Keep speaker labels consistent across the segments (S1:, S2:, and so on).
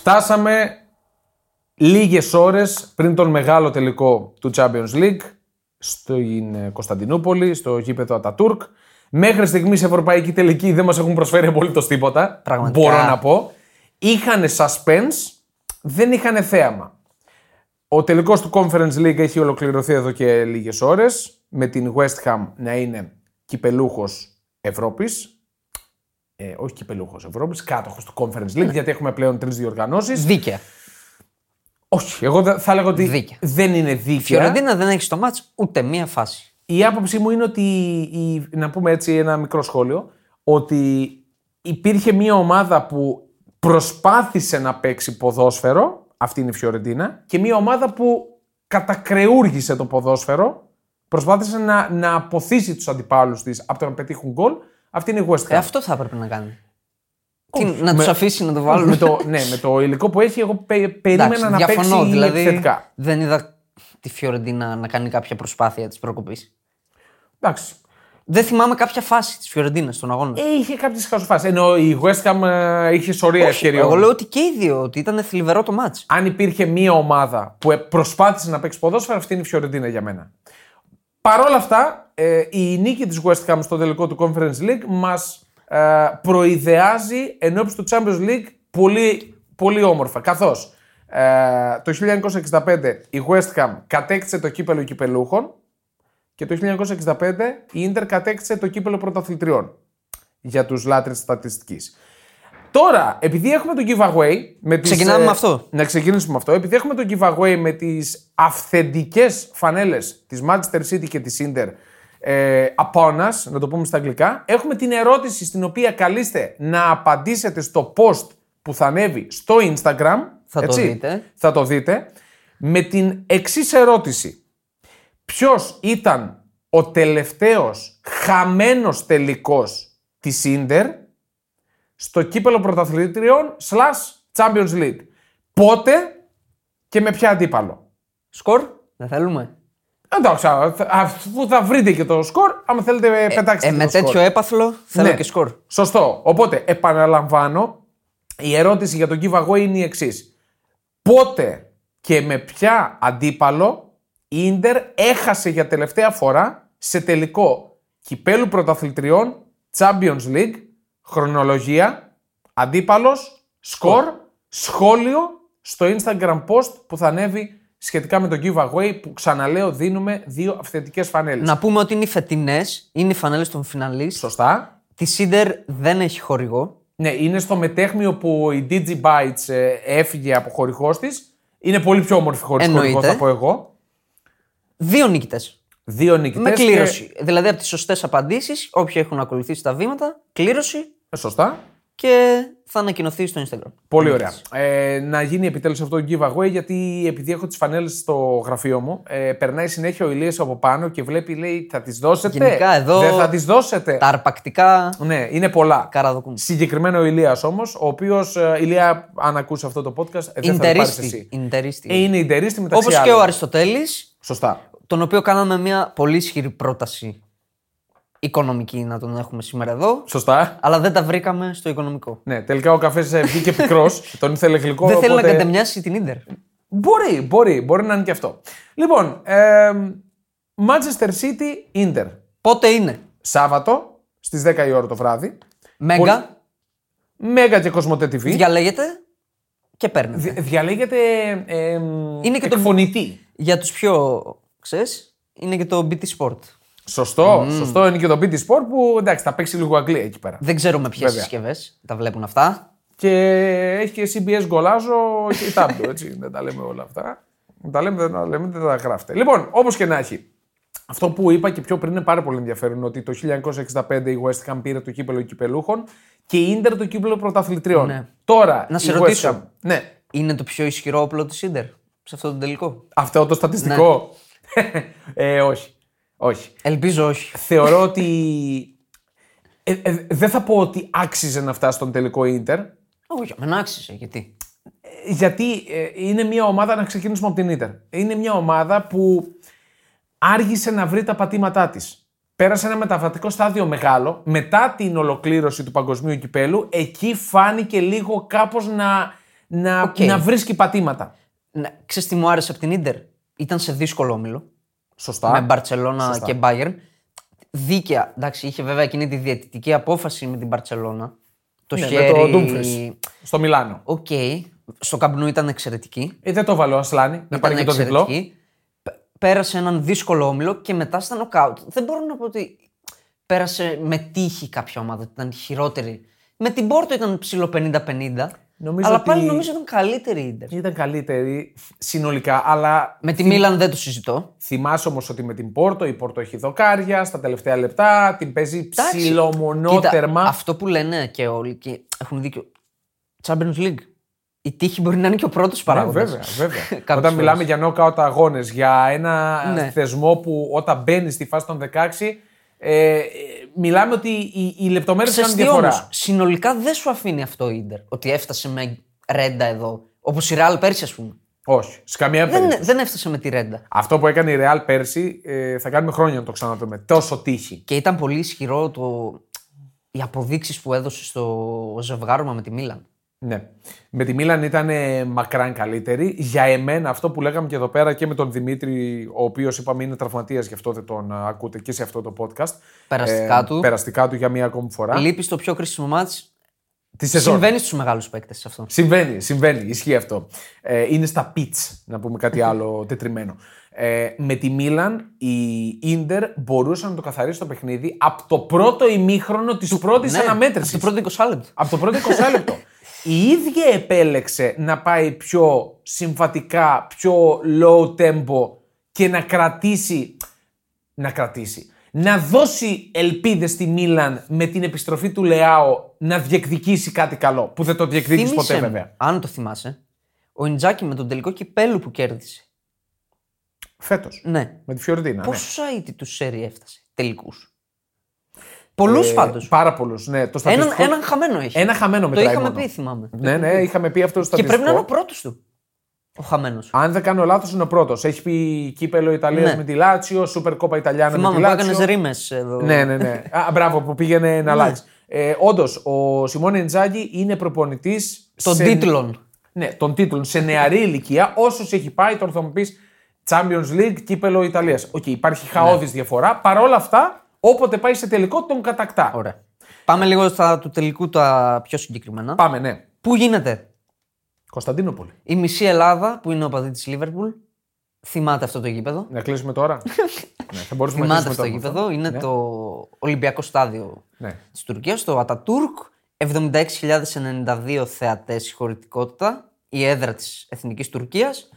S1: Φτάσαμε λίγες ώρες πριν τον μεγάλο τελικό του Champions League στην ε, Κωνσταντινούπολη, στο γήπεδο Ατατούρκ. Μέχρι στιγμής Ευρωπαϊκή τελική δεν μας έχουν προσφέρει απολύτως τίποτα.
S2: Πραγματικά.
S1: Μπορώ να πω. Είχαν suspense, δεν είχαν θέαμα. Ο τελικός του Conference League έχει ολοκληρωθεί εδώ και λίγες ώρες. Με την West Ham να είναι κυπελούχος Ευρώπης. Ε, όχι κυπελούχος Ευρώπης, κάτοχος του Conference League, γιατί έχουμε πλέον τρεις διοργανώσεις.
S2: Δίκαια.
S1: Όχι, εγώ θα θα έλεγα ότι
S2: Δίκαια.
S1: δεν είναι δίκαια.
S2: Η Φιωρεντίνα δεν έχει στο μάτς ούτε μία φάση.
S1: Η άποψή μου είναι ότι, η, να πούμε έτσι ένα μικρό σχόλιο, ότι υπήρχε μια ομάδα που προσπάθησε να παίξει ποδόσφαιρο, αυτή είναι η Φιωρεντίνα, και μια ομάδα που κατακρεούργησε το ποδόσφαιρο, προσπάθησε να, να αποθήσει τους αντιπάλους της από το να πετύχουν γκολ, αυτή είναι η West Ham.
S2: Ε, αυτό θα έπρεπε να κάνει. Τι, να
S1: με-
S2: του αφήσει να το βάλουν;
S1: με, το, ναι, με το υλικό που έχει, εγώ πε- περίμενα
S2: Εντάξει,
S1: να
S2: διαφωνώ,
S1: παίξει
S2: δηλαδή
S1: επιθετικά.
S2: δεν είδα τη Φιωρεντίνα να κάνει κάποια προσπάθεια της προκοπής.
S1: Εντάξει.
S2: Δεν θυμάμαι κάποια φάση της Φιωρεντίνας στον αγώνα.
S1: Ε, είχε κάποιες χαζοφάσει. Ενώ η West Ham ε, είχε σωρία ευκαιριών.
S2: Εγώ λέω ότι και οι δύο, ότι ήταν θλιβερό το μάτς.
S1: αν υπήρχε μία ομάδα που ε, προσπάθησε να παίξει ποδόσφαιρο, αυτή είναι η Φιωρεντίνα για μένα. Παρ' όλα αυτά, ε, η νίκη της West Ham στο τελικό του Conference League μας ε, προειδεάζει ενώπιση του Champions League πολύ, πολύ όμορφα. Καθώς ε, το 1965 η West Ham κατέκτησε το κύπελο κυπελούχων και το 1965 η Ίντερ κατέκτησε το κύπελο πρωταθλητριών για τους λάτρες της στατιστικής. Τώρα, επειδή έχουμε το giveaway. Με τις,
S2: Ξεκινάμε με αυτό.
S1: Να ξεκινήσουμε με αυτό. Επειδή έχουμε το giveaway με τις αυθεντικές φανέλες της Manchester City και της Inter ε, upon us, να το πούμε στα αγγλικά, έχουμε την ερώτηση στην οποία καλείστε να απαντήσετε στο post που θα ανέβει στο Instagram.
S2: Θα το
S1: έτσι,
S2: δείτε.
S1: Θα το δείτε. Με την εξής ερώτηση. Ποιος ήταν ο τελευταίος χαμένος τελικός της Ίντερ στο κύπελο πρωταθλητριών slash Champions League. Πότε και με ποια αντίπαλο.
S2: Σκορ, δεν θέλουμε.
S1: Εντάξει, α, θα- αφού θα βρείτε και το σκορ, άμα θέλετε πετάξτε
S2: Ε,
S1: το
S2: με
S1: σκορ.
S2: τέτοιο έπαθλο θέλω
S1: Ναι.
S2: και σκορ.
S1: Σωστό. Οπότε, επαναλαμβάνω, η ερώτηση για τον giveaway είναι η εξής. Πότε και με ποια αντίπαλο η Ίντερ έχασε για τελευταία φορά σε τελικό κυπέλου πρωταθλητριών Champions League, χρονολογία, αντίπαλος, σκορ, σχόλιο στο Instagram post που θα ανέβει σχετικά με το giveaway που ξαναλέω δίνουμε δύο αυθεντικές φανέλες.
S2: Να πούμε ότι είναι οι φετινές, είναι οι φανέλες των φιναλίστ.
S1: Σωστά.
S2: Τη Σίντερ δεν έχει χορηγό.
S1: Ναι, είναι στο μετέχμιο που η Digibytes ε, έφυγε από χορηγός της. Είναι πολύ πιο όμορφη χωρίς
S2: Εννοείται.
S1: χορηγό, θα πω εγώ.
S2: Δύο νίκητες.
S1: Δύο νικητέ.
S2: Με κλήρωση. Δηλαδή από τις σωστές απαντήσεις, όποιοι έχουν ακολουθήσει τα βήματα, κλήρωση
S1: Σωστά.
S2: και θα ανακοινωθεί στο Instagram.
S1: Πολύ ωραία. Ε, να γίνει επιτέλους αυτό το giveaway, γιατί επειδή έχω τις φανέλες στο γραφείο μου, ε, περνάει συνέχεια ο Ηλίας από πάνω και βλέπει, λέει, θα τις δώσετε;
S2: Γενικά, εδώ
S1: Δεν θα τις δώσετε;
S2: Τα αρπακτικά
S1: Ναι, είναι πολλά.
S2: καραδοκούν.
S1: Συγκεκριμένα ο Ηλίας όμως, ο οποίος, Ηλία, αν ακούσει αυτό το podcast, ε, δεν θα το πάρεις
S2: Ιντερίστη.
S1: εσύ.
S2: Ιντερίστη.
S1: Ε, είναι Ιντερίστη μεταξύ
S2: Όπως και
S1: άλλων.
S2: ο Αριστοτέλης,
S1: Σωστά.
S2: τον οποίο κάναμε μια πολύ ισχυρή πρόταση οικονομική να τον έχουμε σήμερα εδώ.
S1: Σωστά.
S2: Αλλά δεν τα βρήκαμε στο οικονομικό.
S1: Ναι, τελικά ο καφές βγήκε πικρός. τον ήθελε γλυκό.
S2: δεν θέλει
S1: οπότε-
S2: να κατεμοιάσει την ντερ.
S1: Μπορεί, μπορεί, μπορεί να είναι και αυτό. Λοιπόν, ε, Manchester City Inter.
S2: Πότε είναι;
S1: Σάββατο στις 10 η ώρα το βράδυ.
S2: Μέγα,
S1: Μέγα και Κοσμοτέ TV.
S2: διαλέγεται και παίρνετε.
S1: Δι- διαλέγεται ε,
S2: Είναι και το-
S1: εκφωνητή.
S2: Για τους πιο, ξέρεις, είναι και το BT Sport.
S1: Σωστό, σωστό είναι και το BT Sport που εντάξει θα παίξει λίγο Αγγλία εκεί πέρα.
S2: Δεν ξέρω με ποιες
S1: Βέβαια.
S2: συσκευές τα βλέπουν αυτά.
S1: Και έχει και CBS γκολάζο και τάμπλο, έτσι. δεν τα λέμε όλα αυτά. Δεν τα λέμε, δεν τα λέμε, δεν τα γράφετε. Λοιπόν, όπως και να έχει. Αυτό που είπα και πιο πριν είναι πάρα πολύ ενδιαφέρον ότι το 1965 η West Ham πήρε το κύπελο κυπελούχων και η Inter το κύπελο πρωταθλητριών.
S2: Ναι.
S1: Τώρα.
S2: Να
S1: η
S2: σε
S1: West
S2: ρωτήσω.
S1: Ham- ναι,
S2: Είναι το πιο ισχυρό όπλο της Ιντερ σε αυτό το τελικό;
S1: αυτό το στατιστικό; ε, όχι. Όχι.
S2: Ελπίζω όχι.
S1: Θεωρώ ότι. Ε, ε, δεν θα πω ότι άξιζε να φτάσει στον τελικό Ίντερ.
S2: Όχι, με άξιζε. Γιατί;
S1: Γιατί ε, είναι μια ομάδα, να ξεκινήσουμε από την Ίντερ. Είναι μια ομάδα που άργησε να βρει τα πατήματά της. Πέρασε ένα μεταβατικό στάδιο μεγάλο. Μετά την ολοκλήρωση του παγκοσμίου κυπέλου, εκεί φάνηκε λίγο κάπως να, να,
S2: Οκ.
S1: να βρίσκει πατήματα.
S2: Ναι, ξέρεις τι μου άρεσε από την Ίντερ. Ήταν σε δύσκολο όμιλο.
S1: Σωστά.
S2: με Μπαρσελόνα
S1: Σωστά.
S2: και Bayern. Δίκαια. Εντάξει, είχε βέβαια εκείνη τη διαιτητική απόφαση με την Μπαρσελόνα. Το
S1: Ναι, με
S2: χέρι.
S1: το Dumfries. Στο Μιλάνο.
S2: Οκ. Στο Camp Nou ήταν εξαιρετική.
S1: Ε, δεν το βάλω ο Ασλάνι να πάρει
S2: Ήταν
S1: και το διπλό.
S2: εξαιρετική. Π- Πέρασε έναν δύσκολο όμιλο και μετά στα νοκάουτ. Δεν μπορώ να πω ότι πέρασε με τύχη κάποια ομάδα. ότι Ήταν χειρότερη. Με την Πόρτο ήταν ψηλό 50-50.
S1: Νομίζω
S2: αλλά
S1: ότι-
S2: πάλι νομίζω ήταν καλύτερη η Ίντερ.
S1: Ήταν καλύτερη συνολικά, αλλά
S2: Με τη Μίλαν δεν το συζητώ.
S1: θυμάσαι όμως ότι με την Πόρτο, η Πόρτο έχει δοκάρια στα τελευταία λεπτά, την παίζει
S2: Εντάξει.
S1: ψιλομονότερμα.
S2: Κοίτα, αυτό που λένε και όλοι και έχουν δίκιο. Champions League. Η τύχη μπορεί να είναι και ο πρώτος
S1: Ναι,
S2: παράγοντας.
S1: βέβαια, βέβαια. Όταν μιλάμε για knockout αγώνες, για ένα
S2: Ναι.
S1: θεσμό που όταν μπαίνει στη φάση των 16, ε, ε, μιλάμε ότι οι, οι λεπτομέρειες κάνουν διαφορά.
S2: Όμως, συνολικά δεν σου αφήνει αυτό η Ίντερ. Ότι έφτασε με ρέντα εδώ. Όπως η Real πέρσι, ας πούμε.
S1: Όχι, σε καμία περίπτωση.
S2: Δεν, δεν έφτασε με τη ρέντα.
S1: Αυτό που έκανε η Real πέρσι ε, θα κάνουμε χρόνια να το ξαναδούμε. Τόσο τύχη.
S2: Και ήταν πολύ ισχυρό το... οι αποδείξεις που έδωσε στο ζευγάρωμα με τη Μίλαν.
S1: Ναι. Με τη Μίλαν ήταν ε, μακράν καλύτερη. Για εμένα, αυτό που λέγαμε και εδώ πέρα και με τον Δημήτρη, ο οποίος είπαμε είναι τραυματίας, γι' αυτό δεν τον α, ακούτε και σε αυτό το podcast.
S2: Περαστικά του.
S1: Περαστικά του για μία ακόμη φορά.
S2: Λείπει στο πιο κρίσιμο μάτς.
S1: Τη σεζόν.
S2: Συμβαίνει στους μεγάλους παίκτες αυτό.
S1: Συμβαίνει, συμβαίνει, ισχύει αυτό. Ε, είναι στα pitch, να πούμε κάτι άλλο τετριμένο. Ε, με τη Μίλαν, η Ίντερ μπορούσε να το καθαρίσει το παιχνίδι από το πρώτο ημίχρονο της πρώτης
S2: Ναι,
S1: αναμέτρησης.
S2: από το πρώτο 20 λεπτό.
S1: Από το πρώτο 20 λεπτό. Η ίδια επέλεξε να πάει πιο συμβατικά, πιο low tempo και να κρατήσει. Να κρατήσει. Να δώσει ελπίδες στη Μίλαν με την επιστροφή του Λεάο να διεκδικήσει κάτι καλό. Που δεν το διεκδίκησε ποτέ
S2: Θύμισε μου,
S1: βέβαια.
S2: αν το θυμάσαι, ο Ιντζάκη με τον τελικό κυπέλου που κέρδισε.
S1: Φέτος.
S2: Ναι.
S1: Με τη Φιωρεντίνα. Ναι.
S2: Πόσου αίτητου του σέρι έφτασε τελικούς; Πολλούς
S1: Ε,
S2: πάντως.
S1: Πάρα πολλούς. Ναι, το
S2: Έναν,
S1: στατιστικό-
S2: έναν χαμένο έχει.
S1: Ένα χαμένο
S2: Το
S1: μετράει
S2: είχαμε
S1: μόνο.
S2: πει, θυμάμαι.
S1: Ναι, ναι, είχαμε πει αυτό στο
S2: Και πρέπει να είναι ο
S1: στατιστικό.
S2: πρώτος του. Ο χαμένος.
S1: Αν δεν κάνω λάθος, είναι ο πρώτος. Έχει πει κύπελο Ιταλίας
S2: Ναι.
S1: με τη Λάτσιο, Σούπερ Κόπα Ιταλιάνα με
S2: Θυμάμαι
S1: τη
S2: που
S1: Λάτσιο.
S2: έκανες ρίμες εδώ.
S1: Ναι, ναι, ναι. Α, μπράβο που πήγαινε να αλλάξει. Ε, Όντως, ο Σιμόνε Ιντζάγκι είναι προπονητής.
S2: Των τίτλων.
S1: Ναι, των τίτλων. Σε νεαρή ηλικία, όσο έχει πάει, τώρα θα μου πεις Champions League, κύπελο Ιταλίας. Οκ, υπάρχει χαώδης
S2: Ναι.
S1: διαφορά. Παρ' όλα αυτά, όποτε πάει σε τελικό, τον κατακτά.
S2: Ωραία. Πάμε λίγο στα του τελικού τα πιο συγκεκριμένα.
S1: Πάμε, ναι.
S2: Πού γίνεται;
S1: Κωνσταντίνουπολη.
S2: Η μισή Ελλάδα που είναι ο παδί της Λίβερπουλ θυμάται αυτό το γήπεδο;
S1: Να κλείσουμε τώρα; ναι, θα μπορούσαμε να
S2: Θυμάται
S1: κλείσουμε
S2: αυτό το
S1: τώρα με
S2: γήπεδο.
S1: αυτό.
S2: Είναι
S1: Ναι.
S2: το Ολυμπιακό στάδιο
S1: Ναι.
S2: της Τουρκίας, το Ατατούρκ. 76.092 θεατές συγχωρητικότητα. Η έδρα της Εθνικής Τουρκίας.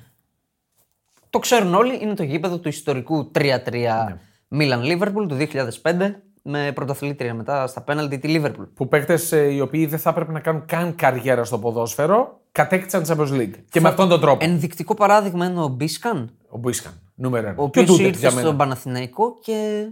S2: Το ξέρουν όλοι, είναι το γήπεδο του ιστορικού 3-3 Μίλαν Λίβερπουλ του 2005 με πρωταθλήτρια μετά στα πέναλτι τη Λίβερπουλ.
S1: Που παίκτες οι οποίοι δεν θα έπρεπε να κάνουν καν καριέρα στο ποδόσφαιρο κατέκτησαν Champions League. Και με αυτόν τον τρόπο.
S2: Ενδεικτικό παράδειγμα είναι ο Μπίσκαν,
S1: Ο Μπίσκαν. Νούμερο ένα.
S2: ο
S1: Και ο
S2: οποίος
S1: Ντούντετ
S2: ήρθε
S1: για μένα.
S2: στον Παναθηναϊκό και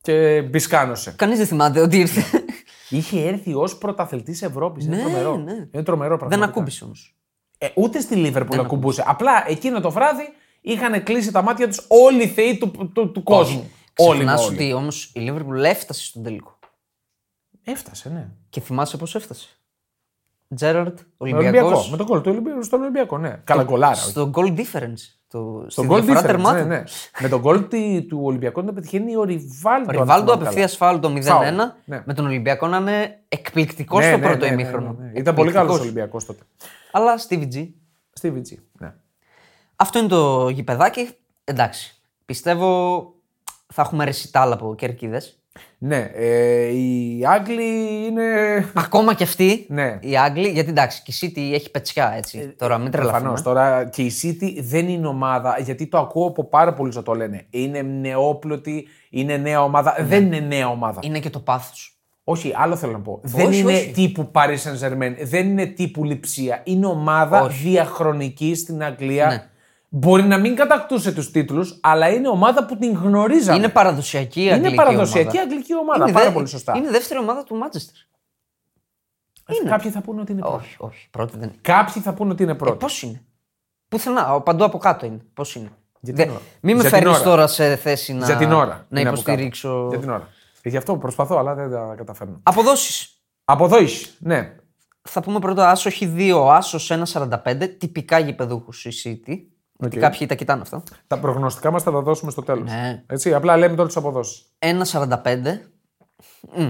S1: Και μπισκάνωσε.
S2: κανείς δεν θυμάται ότι ήρθε.
S1: Είχε έρθει ως πρωταθλητής Ευρώπης. Είναι
S2: Ναι,
S1: τρομερό.
S2: ναι.
S1: Είναι τρομερό
S2: δεν
S1: πραγματικά.
S2: ακούμπησε όμως.
S1: Ε, ούτε στη Λίβερπουλ ακουμπούσε. Απλά εκείνο το βράδυ είχαν κλείσει τα μάτια τους όλοι οι θεοί του, του, του κόσμου. Όλοι, μα
S2: Ξεχνάς
S1: όλοι.
S2: ότι όμως η Λίβερπουλ έφτασε στον τελικό.
S1: Έφτασε, ναι.
S2: Και θυμάσαι πώ έφτασε; Τζέραρτ,
S1: Με Ολυμπιακός.
S2: Ολυμπιακό.
S1: Με τον κόλ του Ολυμπιακού στον Ολυμπιακό, ναι. Καλά γκολάρα. όχι.
S2: Στο goal difference. Το,
S1: Στον
S2: στη
S1: goal
S2: διαφορά
S1: difference,
S2: τερμάτων.
S1: ναι, ναι. Με τον γκολ τη- του Ολυμπιακού να πετυχαίνει ο Ριβάλντο.
S2: Ο
S1: αν
S2: Ριβάλντο
S1: θυμάμαι
S2: απευθεία
S1: καλά.
S2: φάουλ το 0-1
S1: Φάουλ, ναι.
S2: με τον Ολυμπιακό να είναι εκπληκτικός
S1: Ναι,
S2: στο
S1: ναι,
S2: πρώτο
S1: ναι, ναι,
S2: ημίχρονο.
S1: ναι, ναι. Ήταν πολύ καλός ο
S2: Εκπληκτικός.
S1: Ολυμπιακός τότε.
S2: Αλλά Stevie G.
S1: Στη Βιτσί. Ναι.
S2: Αυτό είναι το γηπεδάκι. Εντάξει. Πιστεύω θα έχουμε ρεσιτάλ από κερκίδες.
S1: Ναι, ε, οι Άγγλοι είναι.
S2: Ακόμα και αυτοί
S1: Ναι.
S2: οι Άγγλοι, γιατί εντάξει, και η City έχει πετσιά έτσι. Τώρα μην τρελαθούμε.
S1: Προφανώς. Τώρα και η City δεν είναι ομάδα, γιατί το ακούω από πάρα πολλούς να το λένε. Είναι νεόπλωτη, είναι νέα ομάδα.
S2: Ναι.
S1: Δεν είναι νέα ομάδα.
S2: Είναι και το πάθος.
S1: Όχι, άλλο θέλω να πω. δεν
S2: Όχι,
S1: είναι
S2: όχι.
S1: τύπου Paris Saint Germain, δεν είναι τύπου λειψία. Είναι ομάδα
S2: Όχι.
S1: διαχρονική στην Αγγλία.
S2: Ναι.
S1: Μπορεί να μην κατακτούσε τους τίτλους, αλλά είναι ομάδα που την γνωρίζαμε.
S2: Είναι παραδοσιακή η
S1: Είναι
S2: αγγλική
S1: παραδοσιακή
S2: ομάδα.
S1: αγγλική ομάδα.
S2: Είναι
S1: πάρα
S2: δε-
S1: πολύ σωστά.
S2: Είναι δεύτερη ομάδα του Μάντσεστερ.
S1: Κάποιοι θα πούνε ότι είναι πρώτη.
S2: Όχι, όχι. Πρώτη δεν είναι.
S1: Κάποιοι θα πούνε ότι είναι
S2: Ε,
S1: πρώτη.
S2: Πώς είναι; Πουθενά, παντού από κάτω είναι. Πώς είναι;
S1: Για
S2: Δε-
S1: την ώρα.
S2: Μην με
S1: Για την
S2: φέρνεις
S1: ώρα.
S2: τώρα σε θέση να,
S1: Για την ώρα.
S2: να
S1: είναι από κάτω.
S2: υποστηρίξω.
S1: Για την ώρα. Ε, Γι' αυτό προσπαθώ, αλλά δεν τα καταφέρνω.
S2: Αποδόσεις.
S1: Από εδώ είσαι. Ναι.
S2: Θα πούμε πρώτα Άσος έχει 2, Άσο 1,45. Τυπικά γηπεδούχους η City. Γιατί κάποιοι τα κοιτάνε αυτά.
S1: Τα προγνωστικά μας θα τα δώσουμε στο τέλος.
S2: Ναι.
S1: Έτσι, απλά λέμε τώρα τις αποδόσεις.
S2: 1,45. Μμ.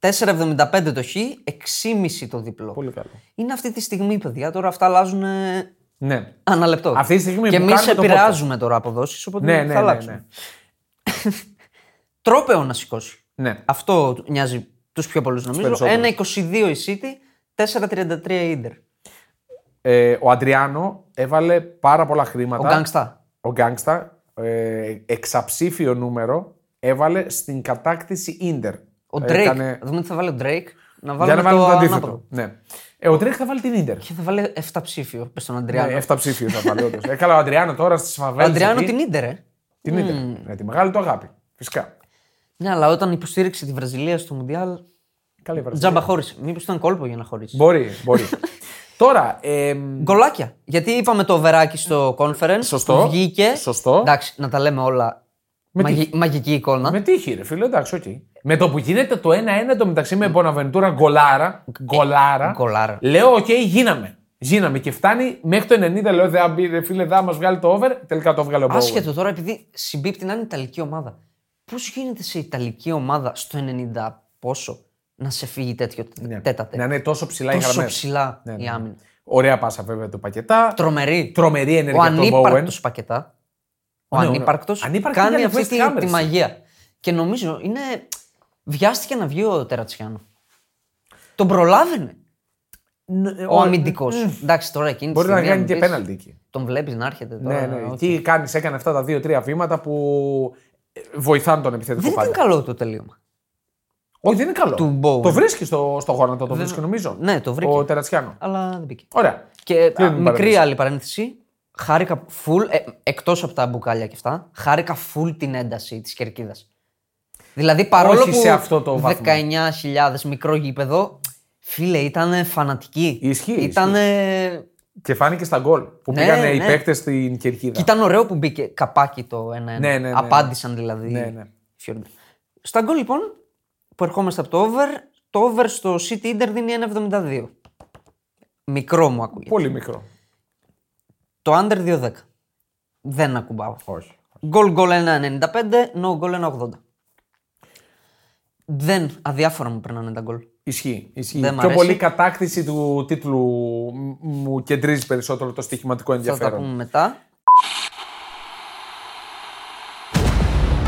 S2: 4,75 το χ, 6,5 το διπλό.
S1: Πολύ καλό.
S2: Είναι αυτή τη στιγμή, παιδιά. Τώρα αυτά αλλάζουν ε,
S1: Ναι.
S2: ανά λεπτό.
S1: Αυτή τη στιγμή
S2: και
S1: που
S2: εμείς
S1: κάνουμε το
S2: επηρεάζουμε τώρα αποδόσεις, οπότε
S1: Ναι,
S2: θα
S1: ναι, ναι,
S2: αλλάξουν.
S1: ναι.
S2: Τρόπεο να σηκώσει.
S1: ναι.
S2: Αυτό νοιάζει τους πιο πολλούς νομίζω.
S1: περισσότερους.
S2: 1,22 η City, 4,33 η Ιντερ.
S1: Ε, ο Αντριάνο έβαλε πάρα πολλά χρήματα.
S2: Ο Γκάγκστα.
S1: Ο Γκάγκστα, ε, εξαψήφιο νούμερο, έβαλε στην κατάκτηση Ίντερ.
S2: Ο
S1: Ε,
S2: Drake.
S1: έκανε-
S2: Δούμε τι θα βάλει ο Drake. Να
S1: Για
S2: βάλουμε
S1: να βάλουμε
S2: το,
S1: το αντίθετο.
S2: ανάποδο.
S1: Ναι. Ε, ο Drake θα βάλει την Ίντερ.
S2: Και θα βάλει 7 ψήφιο. Πες τον Αντριάνο.
S1: Ναι, 7 ψήφιο θα βάλει όντως. Ε, καλά, ο Αντριάνο τώρα στις
S2: ο
S1: φαβέλες.
S2: Αντριάνο την Ιντερ, ε.
S1: Την Ίντερ. Ναι, τη μεγάλη του αγάπη. Φυσικά.
S2: Ναι, αλλά όταν υποστήριξε τη Βραζιλία στο Μουντιάλ.
S1: Καλή Βραζιλία.
S2: Τζάμπα χώρισε. Μήπως ήταν κόλπο για να χωρίσει.
S1: Μπορεί, μπορεί. τώρα, ε,
S2: Γκολάκια. Γιατί είπαμε το βεράκι στο conference.
S1: Σωστό.
S2: που Βγήκε.
S1: Σωστό.
S2: Εντάξει, να τα λέμε όλα. Μαγι- Μαγική εικόνα.
S1: με τύχη, ρε φίλε, εντάξει, οκ. Με το που γίνεται το 1-1 το μεταξύ με Μποναβεντούρα γκολάρα, γκολάρα,
S2: γκολάρα.
S1: λέω, οκ, γίναμε. Γίναμε και φτάνει μέχρι το 90. Λέω, δεν μπει, ρε φίλε, δεν μας βγάλει το over. Τελικά το 'βγαλε ο Bowen.
S2: Άσχετο τώρα, επειδή συμπίπτει να είναι Ιταλική ομάδα. Πώς γίνεται σε Ιταλική ομάδα στο 90 πόσο; Να σε φύγει τέτοιο
S1: Ναι.
S2: τετ α τετ.
S1: Να είναι τόσο ψηλά οι
S2: Τόσο
S1: γραμμές.
S2: ψηλά
S1: Ναι, ναι,
S2: η
S1: ναι.
S2: άμυνα.
S1: Ωραία πάσα βέβαια του Πακετά.
S2: Τρομερή.
S1: Τρομερή
S2: Ο
S1: ενέργεια από τον Bowen.
S2: ανύπαρκτος Πακετά. Ο
S1: Ναι, ναι.
S2: ανύπαρκτος
S1: Ανύπαρκτη
S2: κάνει
S1: ήταν
S2: αυτή
S1: West
S2: τη,
S1: Ham,
S2: τη
S1: ρε,
S2: μαγεία. Και νομίζω είναι. Βιάστηκε να βγει ο Τερατσιάνο. Τον προλάβαινε. Ο αμυντικός. Εντάξει, τώρα εκείνη τη
S1: Μπορεί να
S2: στιγμή.
S1: κάνει και
S2: αμυντής,
S1: πέναλτι εκεί.
S2: Τον βλέπεις να έρχεται
S1: Ναι,
S2: τώρα.
S1: ναι.
S2: οκ.
S1: Εκεί κάνεις, έκανε αυτά τα δύο-τρία βήματα που ε, βοηθάνε τον επιθετικό
S2: Δεν ήταν
S1: πάντα.
S2: καλό το τελείωμα.
S1: Όχι, δεν είναι καλό.
S2: Του Bowen.
S1: Το βρίσκει στο, στο γόνατο, το βρίσκει νομίζω.
S2: Ναι, το βρήκε.
S1: Ο Τερατσιάνο.
S2: Αλλά δεν μπήκε.
S1: Ωραία.
S2: Και
S1: Κλείνουμε
S2: α,
S1: την
S2: μικρή
S1: παρένθεση.
S2: άλλη παρένθεση. Χάρηκα full, ε, εκτός από τα μπουκάλια και αυτά, χάρηκα full την ένταση της κερκίδας. Δηλαδή παρόλο
S1: Όχι
S2: που
S1: σε αυτό το βάθμο.
S2: 19.000 μικρό γήπεδο, φίλε, ήταν φανατική.
S1: Ισχύει,
S2: Ήταν,
S1: Και φάνηκε στα γκολ που
S2: Ναι,
S1: πήγαν οι
S2: ναι.
S1: παίκτες στην κερκίδα.
S2: Και ήταν ωραίο που μπήκε καπάκι το 1-1.
S1: Ναι, ναι, ναι,
S2: Απάντησαν δηλαδή.
S1: Ναι, ναι.
S2: οι Φιωρεντίνοι. Στα γκολ λοιπόν, που ερχόμαστε από το over, το over στο City Inter δίνει 1,72. Μικρό μου ακούγεται.
S1: Πολύ μικρό.
S2: Το under 2,10. Δεν ακουμπάω.
S1: Όχι.
S2: Goal goal 1,95, no goal 1,80. Δεν, αδιάφορα μου περνάνε τα γκολ.
S1: Ισχύει. ισχύει.
S2: Δεν μ'
S1: Πιο
S2: αρέσει.
S1: πολύ κατάκτηση του τίτλου μ- μου κεντρίζει περισσότερο το στοιχηματικό
S2: Θα τα
S1: ενδιαφέρον.
S2: πούμε μετά.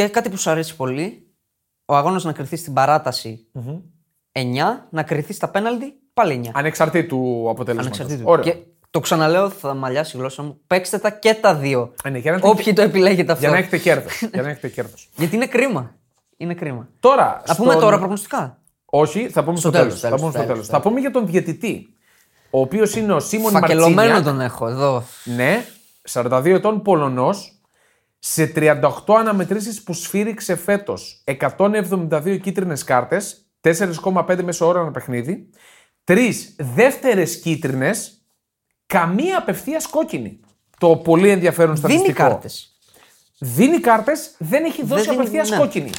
S2: Και κάτι που σου αρέσει πολύ, ο αγώνας να κρυθεί στην παράταση 9, να κρυθεί στα πέναλτι πάλι 9.
S1: Ανεξαρτήτου αποτελέσματος.
S2: Ανεξαρτήτου.
S1: Ωραία.
S2: Και το ξαναλέω, θα μαλλιάσει η γλώσσα μου. Παίξτε τα και τα δύο.
S1: Ε, ναι, για να έχετε-
S2: Όποιοι το επιλέγετε αυτό.
S1: Για να έχετε κέρδος. για να έχετε κέρδος.
S2: Γιατί είναι κρίμα. Είναι κρίμα.
S1: Τώρα.
S2: Να πούμε
S1: στον-
S2: τώρα προγνωστικά.
S1: Όχι, θα πούμε στο,
S2: τέλος,
S1: τέλος. Θα,
S2: τέλος,
S1: πούμε στο
S2: τέλος,
S1: τέλος. θα πούμε για τον διαιτητή. Ο οποίος είναι ο Σίμων
S2: Φακελωμένο
S1: Μαρτσίνια.
S2: τον έχω εδώ.
S1: Ναι, 42 ετών Πολωνός, σε 38 αναμετρήσεις που σφύριξε φέτος 172 κίτρινες κάρτες, 4,5 μέσο όρο ένα παιχνίδι, τρεις δεύτερες κίτρινες, καμία απευθείας κόκκινη. Το πολύ ενδιαφέρον
S2: Δίνει
S1: στατιστικό.
S2: κάρτες.
S1: Δίνει κάρτες, δεν έχει δώσει
S2: δίνει-
S1: απευθείας
S2: ναι.
S1: κόκκινη.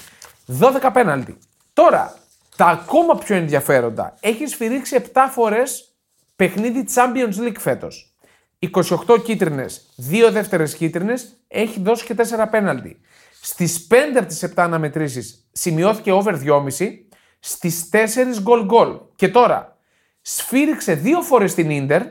S1: 12 πέναλτι. Τώρα, τα ακόμα πιο ενδιαφέροντα. Έχει σφυρίξει 7 φορές παιχνίδι Champions League φέτος. 28 κίτρινες, 2 δεύτερες κίτρινες, έχει δώσει και 4 πέναλτι. Στις 5 από τις 7 αναμετρήσεις σημειώθηκε over 2,5, στις 4 γκολ γκολ. Και τώρα, σφύριξε 2 φορές την Ίντερ,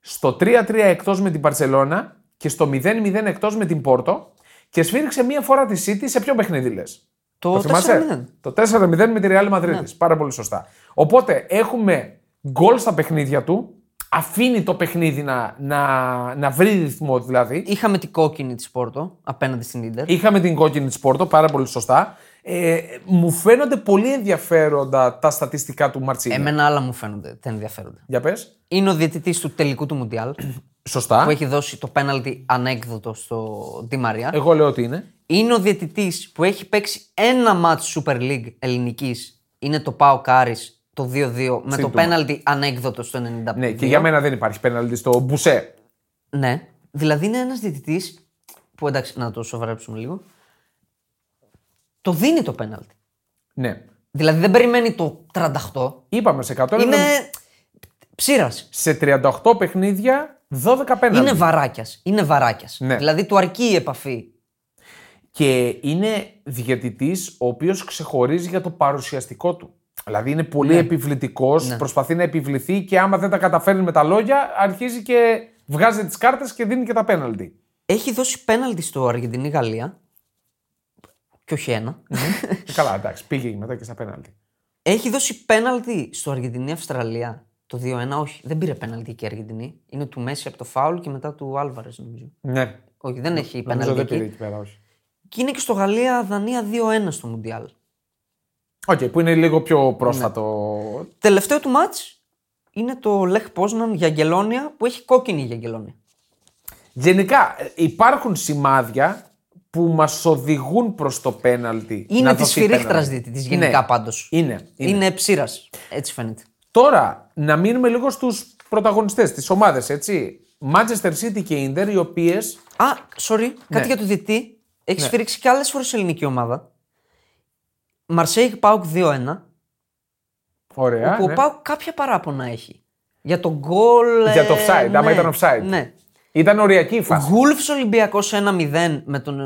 S1: στο 3-3 εκτός με την Παρσελώνα και στο 0-0 εκτός με την Πόρτο και σφύριξε μία φορά τη City σε ποιο παιχνίδι λες;
S2: Το
S1: θυμάσαι;
S2: 4-0.
S1: Το 4-0 με τη Real Madrid.
S2: Ναι.
S1: Πάρα πολύ σωστά. Οπότε έχουμε γκολ στα παιχνίδια του. Αφήνει το παιχνίδι να, να, να βρει ρυθμό δηλαδή.
S2: Είχαμε την κόκκινη της Πόρτο απέναντι στην ντερ.
S1: Είχαμε την κόκκινη της Πόρτο, πάρα πολύ σωστά. Ε, μου φαίνονται πολύ ενδιαφέροντα τα στατιστικά του Μαρτσίνη.
S2: Εμένα άλλα μου φαίνονται τα ενδιαφέροντα.
S1: Για πες.
S2: Είναι ο διαιτητής του τελικού του Μουντιάλ
S1: Σωστά.
S2: που έχει δώσει το πέναλτι ανέκδοτο στο Ντι Μαρία.
S1: Εγώ λέω ότι είναι.
S2: Είναι ο διαιτητής που έχει παίξει ένα μάτς Super League ελληνικής. Είναι το Πάο Κάρις το 2-2 με το
S1: Σύντομα.
S2: πέναλτι ανέκδοτος στο 92.
S1: Ναι, και για μένα δεν υπάρχει πέναλτι στο Μπουσέ.
S2: Ναι. Δηλαδή είναι ένας διαιτητής που εντάξει, να το σοβαρέψουμε λίγο. Το δίνει το πέναλτι.
S1: Ναι.
S2: Δηλαδή δεν περιμένει το 38.
S1: Είπαμε σε 100
S2: Είναι ψήρας.
S1: σε 38 παιχνίδια 12 πέναλτι.
S2: Είναι βαράκιας. Είναι βαράκιας.
S1: Ναι.
S2: Δηλαδή του αρκεί η επαφή.
S1: Και είναι διαιτητής ο οποίος ξεχωρίζει για το παρουσιαστικό του. Δηλαδή είναι πολύ επιβλητικός, προσπαθεί να επιβληθεί και άμα δεν τα καταφέρνει με τα λόγια, αρχίζει και βγάζει τις κάρτες και δίνει και τα πέναλτι.
S2: Έχει δώσει πέναλτι στο Αργεντινή-Γαλλία. Και όχι ένα.
S1: Ε, Καλά, εντάξει, πήγε μετά και στα πέναλτι.
S2: Έχει δώσει πέναλτι στο Αργεντινή-Αυστραλία. Το 2-1, όχι, δεν πήρε πέναλτι και η Αργεντινή. Είναι του Μέσι από το φάουλ και μετά του Άλβαρες, νομίζω.
S1: Ναι.
S2: Όχι, δεν έχει
S1: Νομίζω
S2: πέναλτι
S1: δεν πήρε
S2: εκεί.
S1: εκεί πέρα, όχι.
S2: Και είναι και στο Γαλλία-Δανία 2-1 στο Μουντιάλ.
S1: Οκ, που είναι λίγο πιο πρόσφατο.
S2: Τελευταίο του ματς είναι το Λεχ Πόσναν Γιαγκελόνια που έχει κόκκινη Γιαγκελόνια.
S1: Γενικά ε, υπάρχουν σημάδια που μας οδηγούν προς το πέναλτι.
S2: Είναι
S1: να
S2: της
S1: δοθεί
S2: σφυρίχτρα
S1: πέναλτι.
S2: διαιτητή γενικά
S1: Ναι.
S2: πάντως.
S1: Είναι. είναι.
S2: Είναι ψήρας. Έτσι φαίνεται.
S1: Τώρα, να μείνουμε λίγο στους πρωταγωνιστές, τις ομάδες, έτσι. Manchester City και Inter, οι οποίε.
S2: Α, sorry,
S1: Ναι.
S2: κάτι για το διαιτητή. Έχεις σφυρίξει και άλλες φορές ελληνική ομάδα. Μαρσέικ Πάουκ 2-1.
S1: Ωραία.
S2: που
S1: ναι.
S2: ο Πάουκ κάποια παράπονα έχει. Για το γκολ.
S1: Για το
S2: ε,
S1: offside, άμα ήταν offside.
S2: Ναι.
S1: Ήταν οριακή η φάση.
S2: Γούλφ Ολυμπιακός 1-0 με τον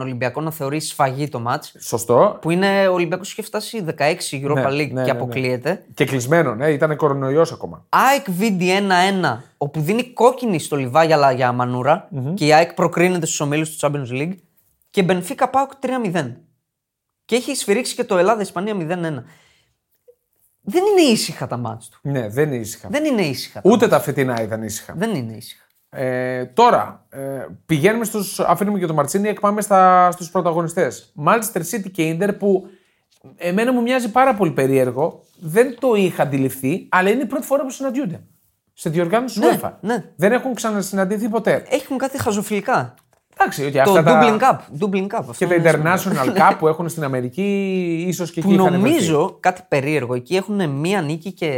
S2: Ολυμπιακό να θεωρεί σφαγή το μάτ.
S1: Σωστό.
S2: Που είναι ο Ολυμπιακός έχει φτάσει 16 Europa
S1: Ναι,
S2: League
S1: ναι,
S2: και
S1: ναι, ναι.
S2: αποκλείεται.
S1: Και κλεισμένο, ναι, ήταν κορονοϊός ακόμα.
S2: ΑΕΚ VD 1-1, όπου δίνει κόκκινη στο Λιβάγια αλλά για μανουρα και η ΑΕΚ προκρίνεται στους ομίλους του Champions League. Και Μπενφίκα Πάουκ 3-0. Και έχει σφυρίξει και το Ελλάδα-Ισπανία 0-1. Δεν είναι ήσυχα τα μάτς του.
S1: Ναι, δεν είναι ήσυχα.
S2: Δεν είναι ήσυχα. τα
S1: Ούτε τα φετινά ήταν ήσυχα.
S2: Δεν είναι ήσυχα.
S1: Ε, τώρα, ε, πηγαίνουμε στους, αφήνουμε και το Μαρτσίνη και πάμε στα, στους πρωταγωνιστές. Manchester City και Inter που εμένα μου μοιάζει πάρα πολύ περίεργο. Δεν το είχα αντιληφθεί, αλλά είναι η πρώτη φορά που συναντιούνται. Σε διοργάνωση
S2: Ναι,
S1: UEFA.
S2: ναι.
S1: Δεν έχουν ξανασυναντηθεί ποτέ.
S2: Έχουν κάτι χαζοφιλικά.
S1: Εντάξει, okay,
S2: Το
S1: αυτά
S2: Dublin
S1: τα...
S2: Cup. Dublin Cup. αυτό
S1: Και τα
S2: είναι σημαντικό.
S1: International Cup που έχουν στην Αμερική, ίσως και εκεί
S2: Που
S1: είχαν βρεθεί.
S2: νομίζω κάτι περίεργο. Εκεί έχουν μία νίκη και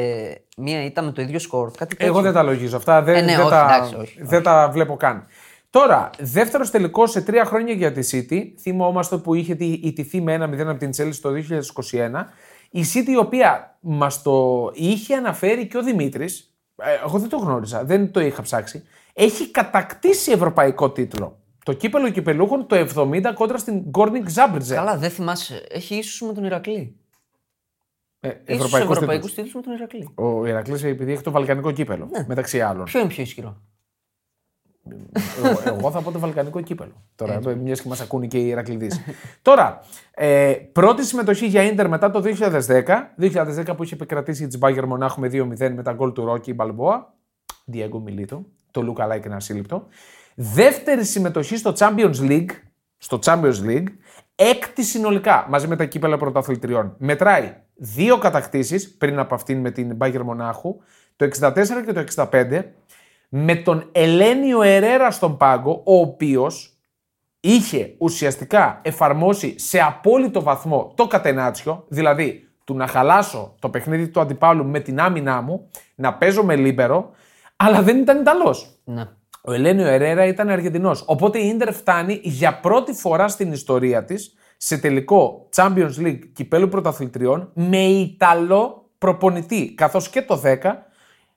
S2: μία ήττα με το ίδιο σκορ. Κάτι τέτοιο.
S1: Εγώ δεν τα λογίζω αυτά. Δεν,
S2: Ε, ναι,
S1: δεν,
S2: όχι,
S1: τα,
S2: εντάξει, όχι,
S1: δεν τα βλέπω καν. Τώρα, δεύτερος τελικός σε τρία χρόνια για τη City. Θυμόμαστε που είχε τη- ιτηθεί με 1-0 από την Chelsea το 2021. Η City η οποία μας το είχε αναφέρει και ο Δημήτρης. Εγώ δεν το γνώριζα, δεν το είχα ψάξει. Έχει κατακτήσει ευρωπαϊκό τίτλο. Το κύπελο κυπελούχων το 70 κόντρα στην Γκόρνικ Ζάμπριτζε.
S2: Καλά, δεν θυμάσαι. Έχει ίσου με τον Ηρακλή.
S1: Ε,
S2: Ίσους
S1: ευρωπαϊκός
S2: ευρωπαϊκούς
S1: τίτλος.
S2: τίτλους με τον Ηρακλή.
S1: Ο Ηρακλής επειδή έχει το βαλκανικό κύπελο. Μεταξύ άλλων.
S2: Ποιο είναι πιο ισχυρό.
S1: Εγώ- Εγώ θα πω το βαλκανικό κύπελο. Τώρα, μιας και μας ακούνε και οι Ηρακλειδείς. Τώρα, ε, πρώτη συμμετοχή για Ίντερ μετά το 2010. 2010 που είχε επικρατήσει τη Bayern Μονάχου με 2-0 με τα γκολ του Ρόκι Μπαλμπόα. Diego Milito. Το lookalike είναι ασύλληπτο. Δεύτερη συμμετοχή στο Champions League. Στο Champions League. Έκτη συνολικά μαζί με τα κύπελα πρωταθλητριών. Μετράει δύο κατακτήσεις πριν από αυτήν με την Bayern Μονάχου. Το 64 και το 65 με τον Ελένιο Ερέρα στον πάγκο, ο οποίος είχε ουσιαστικά εφαρμόσει σε απόλυτο βαθμό το κατενάτσιο, δηλαδή του να χαλάσω το παιχνίδι του αντιπάλου με την άμυνά μου, να παίζω με λίμπερο, αλλά δεν ήταν Ιταλός.
S2: Ναι.
S1: Ο Ελένιο Ερέρα ήταν Αργεντινός. Οπότε η Ίντερ φτάνει για πρώτη φορά στην ιστορία της σε τελικό Champions League κυπέλου πρωταθλητριών με Ιταλό προπονητή. Καθώς και το 10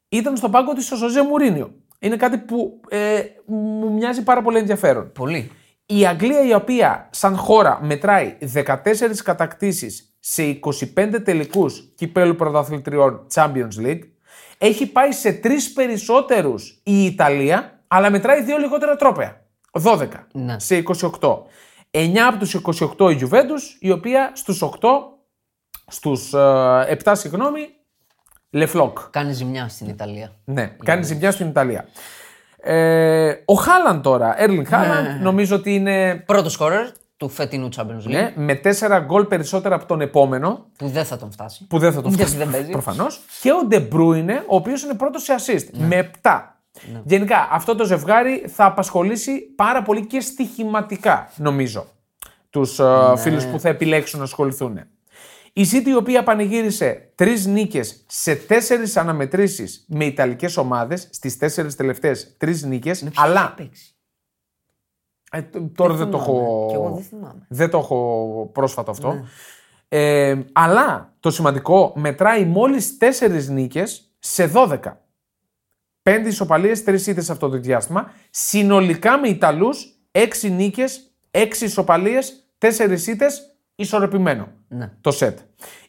S1: ήταν στον πάγκο της ο Ζωζέ Μουρίνιο. Είναι κάτι που ε, μου μοιάζει πάρα πολύ ενδιαφέρον.
S2: Πολύ.
S1: Η Αγγλία η οποία σαν χώρα μετράει 14 κατακτήσεις σε 25 τελικούς κυπέλου πρωταθλητριών Champions League έχει πάει σε τρεις περισσότερους η Ιταλία αλλά μετράει δύο λιγότερα τρόπαια. 12
S2: Ναι.
S1: σε 28. 9 από τους 28 η Juventus η οποία στους 8 στους ε, 7 συγγνώμη Λεφλόκ.
S2: Κάνει ζημιά στην Ιταλία.
S1: Ναι, κάνει ζημιά στην Ιταλία. Ε, ο Χάλαν τώρα, Έρλινγκ Χάλαν, νομίζω ότι είναι
S2: Πρώτο σκόρερ. του φετινού Champions League.
S1: Ναι, με 4 γκολ περισσότερα από τον επόμενο,
S2: Που δεν θα τον φτάσει.
S1: που δεν θα τον
S2: Γιατί
S1: φτάσει.
S2: δεν παίζει.
S1: Προφανώς. Και ο De Bruyne, ο οποίος είναι πρώτος σε assist, με 7. Γενικά, αυτό το ζευγάρι θα απασχολήσει πάρα πολύ και στοιχηματικά, νομίζω, τους
S2: Ναι.
S1: φίλους που θα επιλέξουν να ασχοληθούν. Η City, η οποία πανηγύρισε τρεις νίκες σε τέσσερις αναμετρήσεις με Ιταλικές ομάδες, στις τέσσερις τελευταίες τρεις νίκες, αλλά.
S2: Παίξει;
S1: Ε, τ- τώρα δεν, το
S2: θυμάμαι.
S1: έχω.
S2: Κι εγώ δεν θυμάμαι.
S1: Δεν το έχω πρόσφατο αυτό. Ε, αλλά το σημαντικό μετράει μόλις 4 νίκες σε 12. 5 ισοπαλίες, 3 ήττες αυτό το διάστημα. Συνολικά με Ιταλούς 6 νίκες, 6 ισοπαλίες, 4 ήττες, ισορροπημένο
S2: Ναι.
S1: το σετ.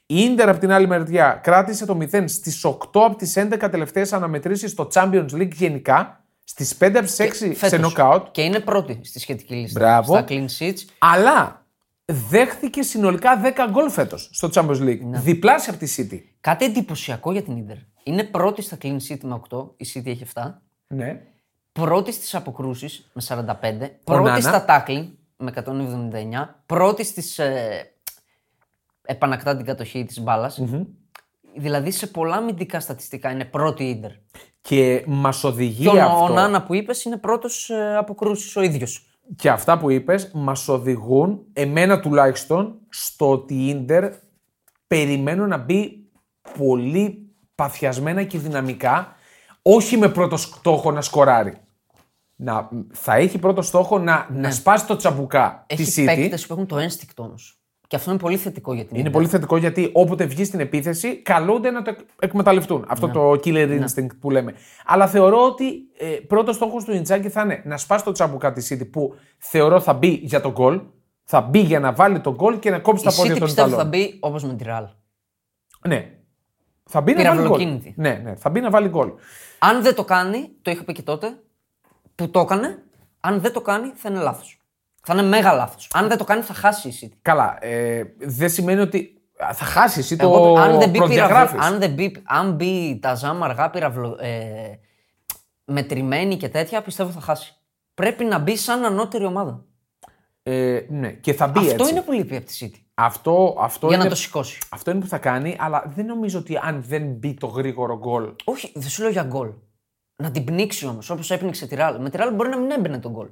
S1: Η Ίντερ από την άλλη μεριά κράτησε το 0 στις 8 από τις 11 τελευταίες αναμετρήσεις στο Champions League γενικά, στις 5 από τις 6 σε
S2: Φέτος.
S1: knockout.
S2: Και είναι πρώτη στη σχετική λίστα.
S1: Μπράβο.
S2: Στα clean sheets.
S1: Αλλά δέχτηκε συνολικά 10 γκολ φέτος στο Champions League.
S2: Ναι.
S1: Διπλάσια από τη City.
S2: Κάτι εντυπωσιακό για την Ιντερ. Είναι πρώτη στα clean sheet με 8, η City έχει 7.
S1: Ναι.
S2: Πρώτη στις αποκρούσεις με 45.
S1: Ο
S2: Πρώτη
S1: Νάνα.
S2: στα tackling με 179. Πρώτη στις. Ε, επανακτά την κατοχή της μπαλα Δηλαδή σε πολλά αμυντικά στατιστικά είναι πρώτη η Ιντερ.
S1: Και μας οδηγεί
S2: Και ο,
S1: αυτό.
S2: ο Νάνα που είπες είναι πρώτος ε, αποκρούσεις ο ίδιος.
S1: Και αυτά που είπες μας οδηγούν, εμένα τουλάχιστον, στο ότι η Ίντερ περιμένω να μπει πολύ παθιασμένα και δυναμικά, όχι με πρώτο στόχο να σκοράρει. Να, θα έχει πρώτο στόχο να, να σπάσει το τσαμπουκά τη
S2: Ναι. Έχει
S1: City.
S2: παίκτες που έχουν το ένστικτο όμως. Και αυτό είναι πολύ θετικό για την
S1: Είναι
S2: Inter.
S1: πολύ θετικό γιατί όποτε βγει στην επίθεση, καλούνται να το εκ- εκμεταλλευτούν. Αυτό
S2: Ναι.
S1: το killer instinct που λέμε. Αλλά θεωρώ ότι ε, πρώτος στόχος του Ιντζάκη θα είναι να σπάσει το τσαμπουκά τη City που θεωρώ θα μπει για τον γκολ. Θα μπει για να βάλει τον γκολ και να κόψει
S2: Η
S1: τα πόδια
S2: City
S1: των
S2: πιστεύω θα
S1: Ιταλών.
S2: μπει όπως με τη Real.
S1: Ναι. Θα μπει να βάλει γκολ.
S2: Πυραυλοκίνητη.
S1: Ναι, ναι, θα μπει να βάλει γκολ.
S2: Αν δεν το κάνει, το είχα πει και τότε, που το έκανε, αν δεν το κάνει θα είναι λάθος. Θα είναι μέγα λάθος. Αν δεν το κάνει θα χάσει η City.
S1: Καλά. Ε, δεν σημαίνει ότι α, θα χάσει εσύ το
S2: Εγώ, αν, δεν μπει
S1: προδιαγράφεις.
S2: πυραυλο, αν, δεν μπει, αν μπει τα ζάμα αργά πυραυλο, ε, μετρημένη και τέτοια, πιστεύω θα χάσει. Πρέπει να μπει σαν ανώτερη ομάδα.
S1: Ε, ναι, και θα μπει
S2: Αυτό
S1: έτσι.
S2: είναι που λείπει από τη City.
S1: Αυτό, αυτό
S2: Για
S1: είναι...
S2: να το σηκώσει.
S1: Αυτό είναι που θα κάνει, αλλά δεν νομίζω ότι αν δεν μπει το γρήγορο γκολ.
S2: Όχι, δεν σου λέω για γκολ. Να την πνίξει όμως, όπως έπνιξε τη Ράλ. Με τη Ράλ μπορεί να μην έμπαινε τον γκολ.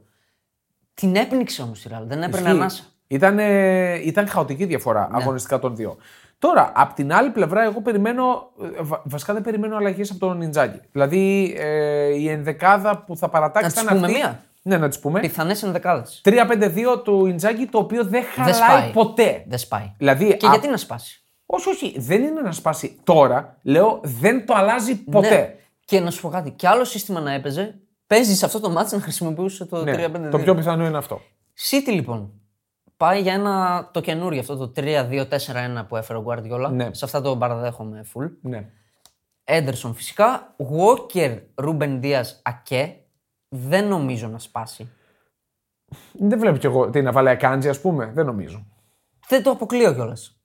S2: Την έπνιξε όμως τη Ράλ, δεν έπαιρνε
S1: Ισχύει.
S2: ανάσα.
S1: Ήταν, ε, ήταν χαοτική διαφορά
S2: Ναι.
S1: αγωνιστικά των δύο. Τώρα, απ' την άλλη πλευρά, εγώ περιμένω. ε, βα- βασικά δεν περιμένω αλλαγές από τον Νιντζάκη. Δηλαδή ε, η ενδεκάδα που θα παρατάξει
S2: Να τις
S1: ήταν
S2: πούμε
S1: αυτή.
S2: μία;
S1: Ναι, να τι πούμε.
S2: Πιθανές ενδεκάδε.
S1: 3-5-2 του Ιντζάκη, το οποίο δεν χαλάει
S2: σπάει.
S1: ποτέ.
S2: Δεν σπάει.
S1: Δηλαδή,
S2: Και
S1: α-
S2: γιατί να σπάσει;
S1: Όχι, όχι, δεν είναι να σπάσει τώρα. Λέω, δεν το αλλάζει ποτέ.
S2: Ναι. Και να σου πω κάτι, και άλλο σύστημα να έπαιζε, παίζεις σε αυτό το μάτι να χρησιμοποιούσε το
S1: Ναι,
S2: 3-5-2.
S1: το πιο πιθανό είναι αυτό.
S2: City λοιπόν. Πάει για ένα το καινούριο, αυτό το 3-2-4-1 που έφερε ο Guardiola.
S1: Ναι.
S2: Σε αυτά το παραδέχομαι full.
S1: Ναι.
S2: Έντερσον φυσικά. Walker, Ruben Diaz, Ακέ. Δεν νομίζω να σπάσει.
S1: Δεν βλέπω κι εγώ τι να βάλει Ακάντζη, ας πούμε. Δεν νομίζω.
S2: Δεν το αποκλείω κιόλας.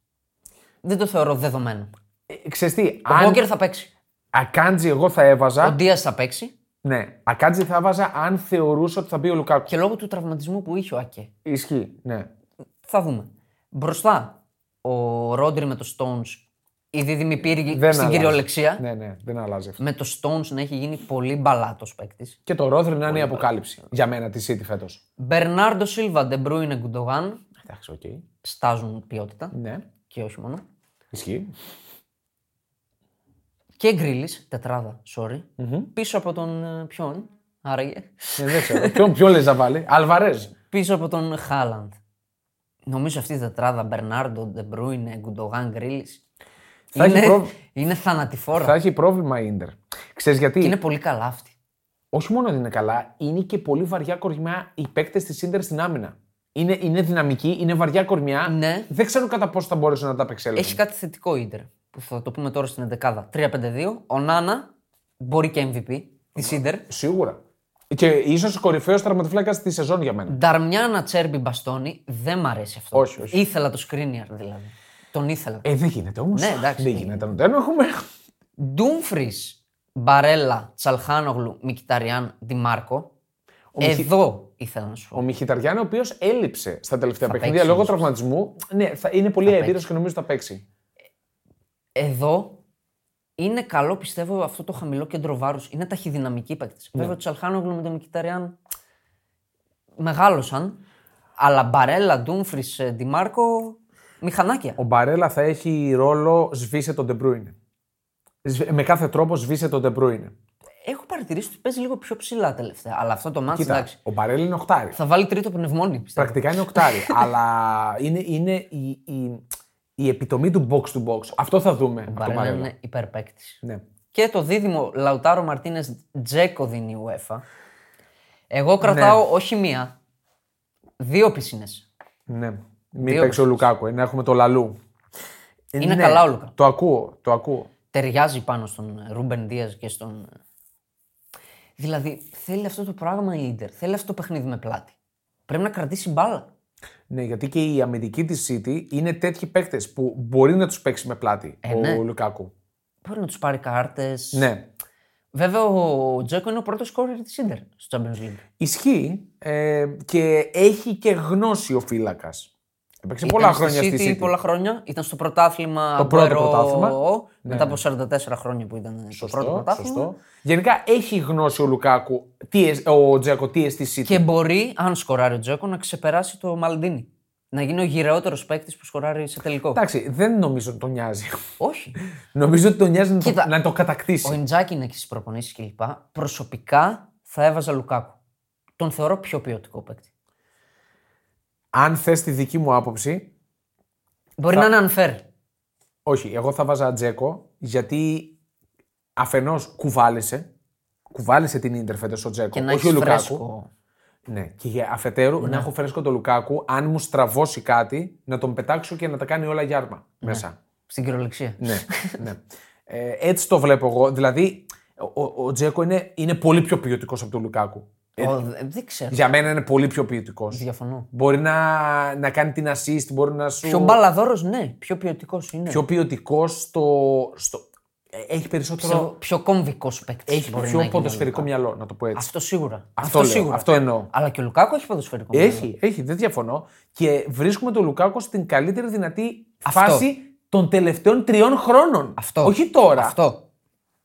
S2: Δεν το θεωρώ δεδομένο.
S1: Ε, ξέρεις τι,
S2: Ο
S1: αν
S2: Walker θα παίξει.
S1: Ακάντζη εγώ θα έβαζα.
S2: Ο Diaz θα παίξει.
S1: Ναι, Ακάντζη θα έβαζα αν θεωρούσα ότι θα μπει ο Λουκάκου.
S2: Και λόγω του τραυματισμού που είχε ο Ακέ.
S1: Ισχύει, ναι.
S2: Θα δούμε. Μπροστά, ο Ρόντρι με το Stones, οι δίδυμοι πύργοι
S1: Δεν
S2: στην
S1: αλλάζει.
S2: κυριολεξία.
S1: Ναι, ναι, δεν αλλάζει αυτό.
S2: Με το Stones να έχει γίνει πολύ μπαλάτος παίκτης.
S1: Και το Ρόδρι να είναι η αποκάλυψη για μένα της City φέτος.
S2: Μπερνάρντο Σίλβα, Ντεμπρούινε, Γκουντογάν
S1: Εντάξει, οκ.
S2: στάζουν ποιότητα
S1: Ναι,
S2: και όχι μόνο.
S1: ισχύει.
S2: Και Γκρίλις, τετράδα, sorry. Πίσω από τον ε, ποιον, άραγε.
S1: Ε, δεν ξέρω. ποιον, ποιον λες να βάλει; Αλβαρέζ.
S2: Πίσω από τον Χάλαντ. Νομίζω αυτή η τετράδα, Μπερνάρντο, Ντεμπρούινε, Γκουντογάν, Γκρίλις.
S1: Θα έχει
S2: Είναι,
S1: πρόβλημα.
S2: είναι θανατηφόρα.
S1: Θα έχει πρόβλημα η Ίντερ. Ξέρεις γιατί;
S2: Και είναι πολύ καλά αυτή.
S1: Όχι μόνο ότι είναι καλά, είναι και πολύ βαριά κορμιά οι παίκτες της Ίντερ στην άμυνα. Είναι, είναι δυναμική, είναι βαριά κορμιά.
S2: Ναι.
S1: Δεν ξέρω κατά πόσο θα μπορέσουν να τα απεξέλθουν.
S2: Έχει κάτι θετικό η Ίντερ που θα το πούμε τώρα στην 11 3-5-2. Ο Νάνα μπορεί και MVP της Ιντερ.
S1: Σίγουρα. Και ίσως κορυφαίος τερματοφύλακα της σεζόν για μένα.
S2: Νταρμιάνα Τσέρμπι Μπαστόνι δεν μ' αρέσει αυτό.
S1: Όχι, όχι.
S2: Ήθελα το Σκρίνιαρ δηλαδή. Τον ήθελα.
S1: Ε, δεν γίνεται όμως.
S2: Ναι, εντάξει,
S1: Δεν
S2: δεν
S1: γίνεται. Δεν έχουμε.
S2: Ντούμφρις, Μπαρέλα, Τσαλχάνογλου, Μικηταριάν, Δημάρκο.
S1: Μιχι-
S2: Εδώ ήθελα να σου πω.
S1: Ο Μιχιταριάν, ο οποίος έλειψε στα τελευταία
S2: Θα
S1: παιχνίδια
S2: παίξει,
S1: λόγω
S2: νομίζω.
S1: τραυματισμού. Ναι, θα είναι πολύ έμπειρο και νομίζω θα παίξει.
S2: Εδώ είναι καλό, πιστεύω, αυτό το χαμηλό κέντρο βάρους. Είναι ταχυδυναμικοί παίκτες.
S1: Ναι.
S2: Βέβαια, ο Τσαλχάνογλου με τον Μικηταριάν μεγάλωσαν. Αλλά Μπαρέλα, Ντούμφρις, Ντιμάρκο, μηχανάκια.
S1: Ο Μπαρέλα θα έχει ρόλο σβήσε τον Ντεμπρούινε. Με κάθε τρόπο σβήσε τον Ντεμπρούινε.
S2: Έχω παρατηρήσει ότι παίζει λίγο πιο ψηλά τελευταία. Αλλά αυτό το ματς
S1: Κοίτα,
S2: εντάξει.
S1: ο Μπαρέλα είναι οχτάρι.
S2: Θα βάλει τρίτο πνευμόνι, πιστεύω.
S1: Πρακτικά είναι οκτάρι. αλλά είναι, είναι η, η, η επιτομή του box to box. Αυτό θα δούμε από τον
S2: Μπαρέλα
S1: Μπαρέλα.
S2: είναι υπερπαίκτης.
S1: Ναι.
S2: Και το δίδυμο Λαουτάρο Μαρτίνες Τζέκο δίνει η UEFA. Εγώ κρατάω
S1: Ναι.
S2: όχι μία, δύο πισίνες.
S1: ναι. Μην
S2: Δύο
S1: παίξει ο Λουκάκου, ε, να έχουμε το λαλού. Ε,
S2: Είναι καλά ο Λουκά.
S1: Το ακούω, το ακούω.
S2: Ταιριάζει πάνω στον Ρούμπεν Δίας και στον. Δηλαδή θέλει αυτό το πράγμα η Ίντερ. Θέλει αυτό το παιχνίδι με πλάτη. Πρέπει να κρατήσει μπάλα.
S1: Ναι, γιατί και η αμυντική της City είναι τέτοιοι παίκτες που μπορεί να τους παίξει με πλάτη ο
S2: ναι.
S1: Λουκάκου.
S2: Μπορεί να τους πάρει κάρτες.
S1: Ναι.
S2: Βέβαια ο Τζέκο είναι ο πρώτος σκόρερ της Ιντερ στο Champions League.
S1: Ισχύει ε, και έχει και γνώση ο φύλακας. Έπαιξε πολλά
S2: Ήταν
S1: χρόνια
S2: στη
S1: στη
S2: City
S1: City.
S2: πολλά χρόνια. Ήταν στο πρωτάθλημα.
S1: Το πρώτο
S2: Αγκουέρο,
S1: πρωτάθλημα.
S2: Μετά από 44 χρόνια που ήταν το πρώτο
S1: Σωστό,
S2: πρωτάθλημα.
S1: σωστό. Γενικά έχει γνώση ο Λουκάκου, τι, εσ- ο Τζέκο, τι εστί City;
S2: Και μπορεί, αν σκοράρει ο Τζέκο, να ξεπεράσει το Μαλντίνι. Να γίνει ο γυρεότερος παίκτης που σκοράρει σε τελικό.
S1: Εντάξει, δεν νομίζω ότι τον νοιάζει.
S2: Όχι.
S1: νομίζω ότι τον νοιάζει να το,
S2: Κοίτα,
S1: να το κατακτήσει.
S2: Ο Ιντζάκη είναι και στις προπονήσεις κλπ. Προσωπικά θα έβαζα Λουκάκου. Τον θεωρώ πιο ποιοτικό παίκτη.
S1: Αν θες τη δική μου άποψη,
S2: Μπορεί να είναι unfair.
S1: όχι, εγώ θα βάζα Τζέκο γιατί αφενός κουβάλισε. Κουβάλισε την Ίντερ φέτος ο Τζέκο.
S2: Και να
S1: όχι ο
S2: έχει
S1: Λουκάκου.
S2: φρέσκο.
S1: Ναι, και για αφετέρου να έχω φρέσκο το Λουκάκου, αν μου στραβώσει κάτι, να τον πετάξω και να τα κάνει όλα γιάρμα μέσα.
S2: Στην κυριολεξία.
S1: ναι, ναι. Ε, έτσι το βλέπω εγώ. Δηλαδή, ο, ο, ο Τζέκο είναι, είναι πολύ πιο ποιοτικός από τον Λουκάκου.
S2: Ο, δε- δεν ξέρω.
S1: Για μένα είναι πολύ πιο ποιοτικός.
S2: Διαφωνώ.
S1: Μπορεί να, να κάνει την assist, μπορεί να σου.
S2: Πιο μπαλαδόρος, ναι. Πιο ποιοτικός είναι.
S1: πιο ποιοτικός στο, στο. ε, Έχει περισσότερο.
S2: πιο, πιο κομβικός παίκτης.
S1: Έχει πιο ποδοσφαιρικό μυαλό, να το πω έτσι.
S2: Αυτό σίγουρα.
S1: Αυτό λέω,
S2: σίγουρα.
S1: αυτό εννοώ.
S2: Αλλά και ο Λουκάκο έχει ποδοσφαιρικό μυαλό.
S1: Έχει, έχει, δεν διαφωνώ. Και βρίσκουμε τον Λουκάκο στην καλύτερη δυνατή
S2: Αυτό.
S1: φάση των τελευταίων τριών χρόνων.
S2: Αυτό.
S1: Όχι τώρα.
S2: Αυτό.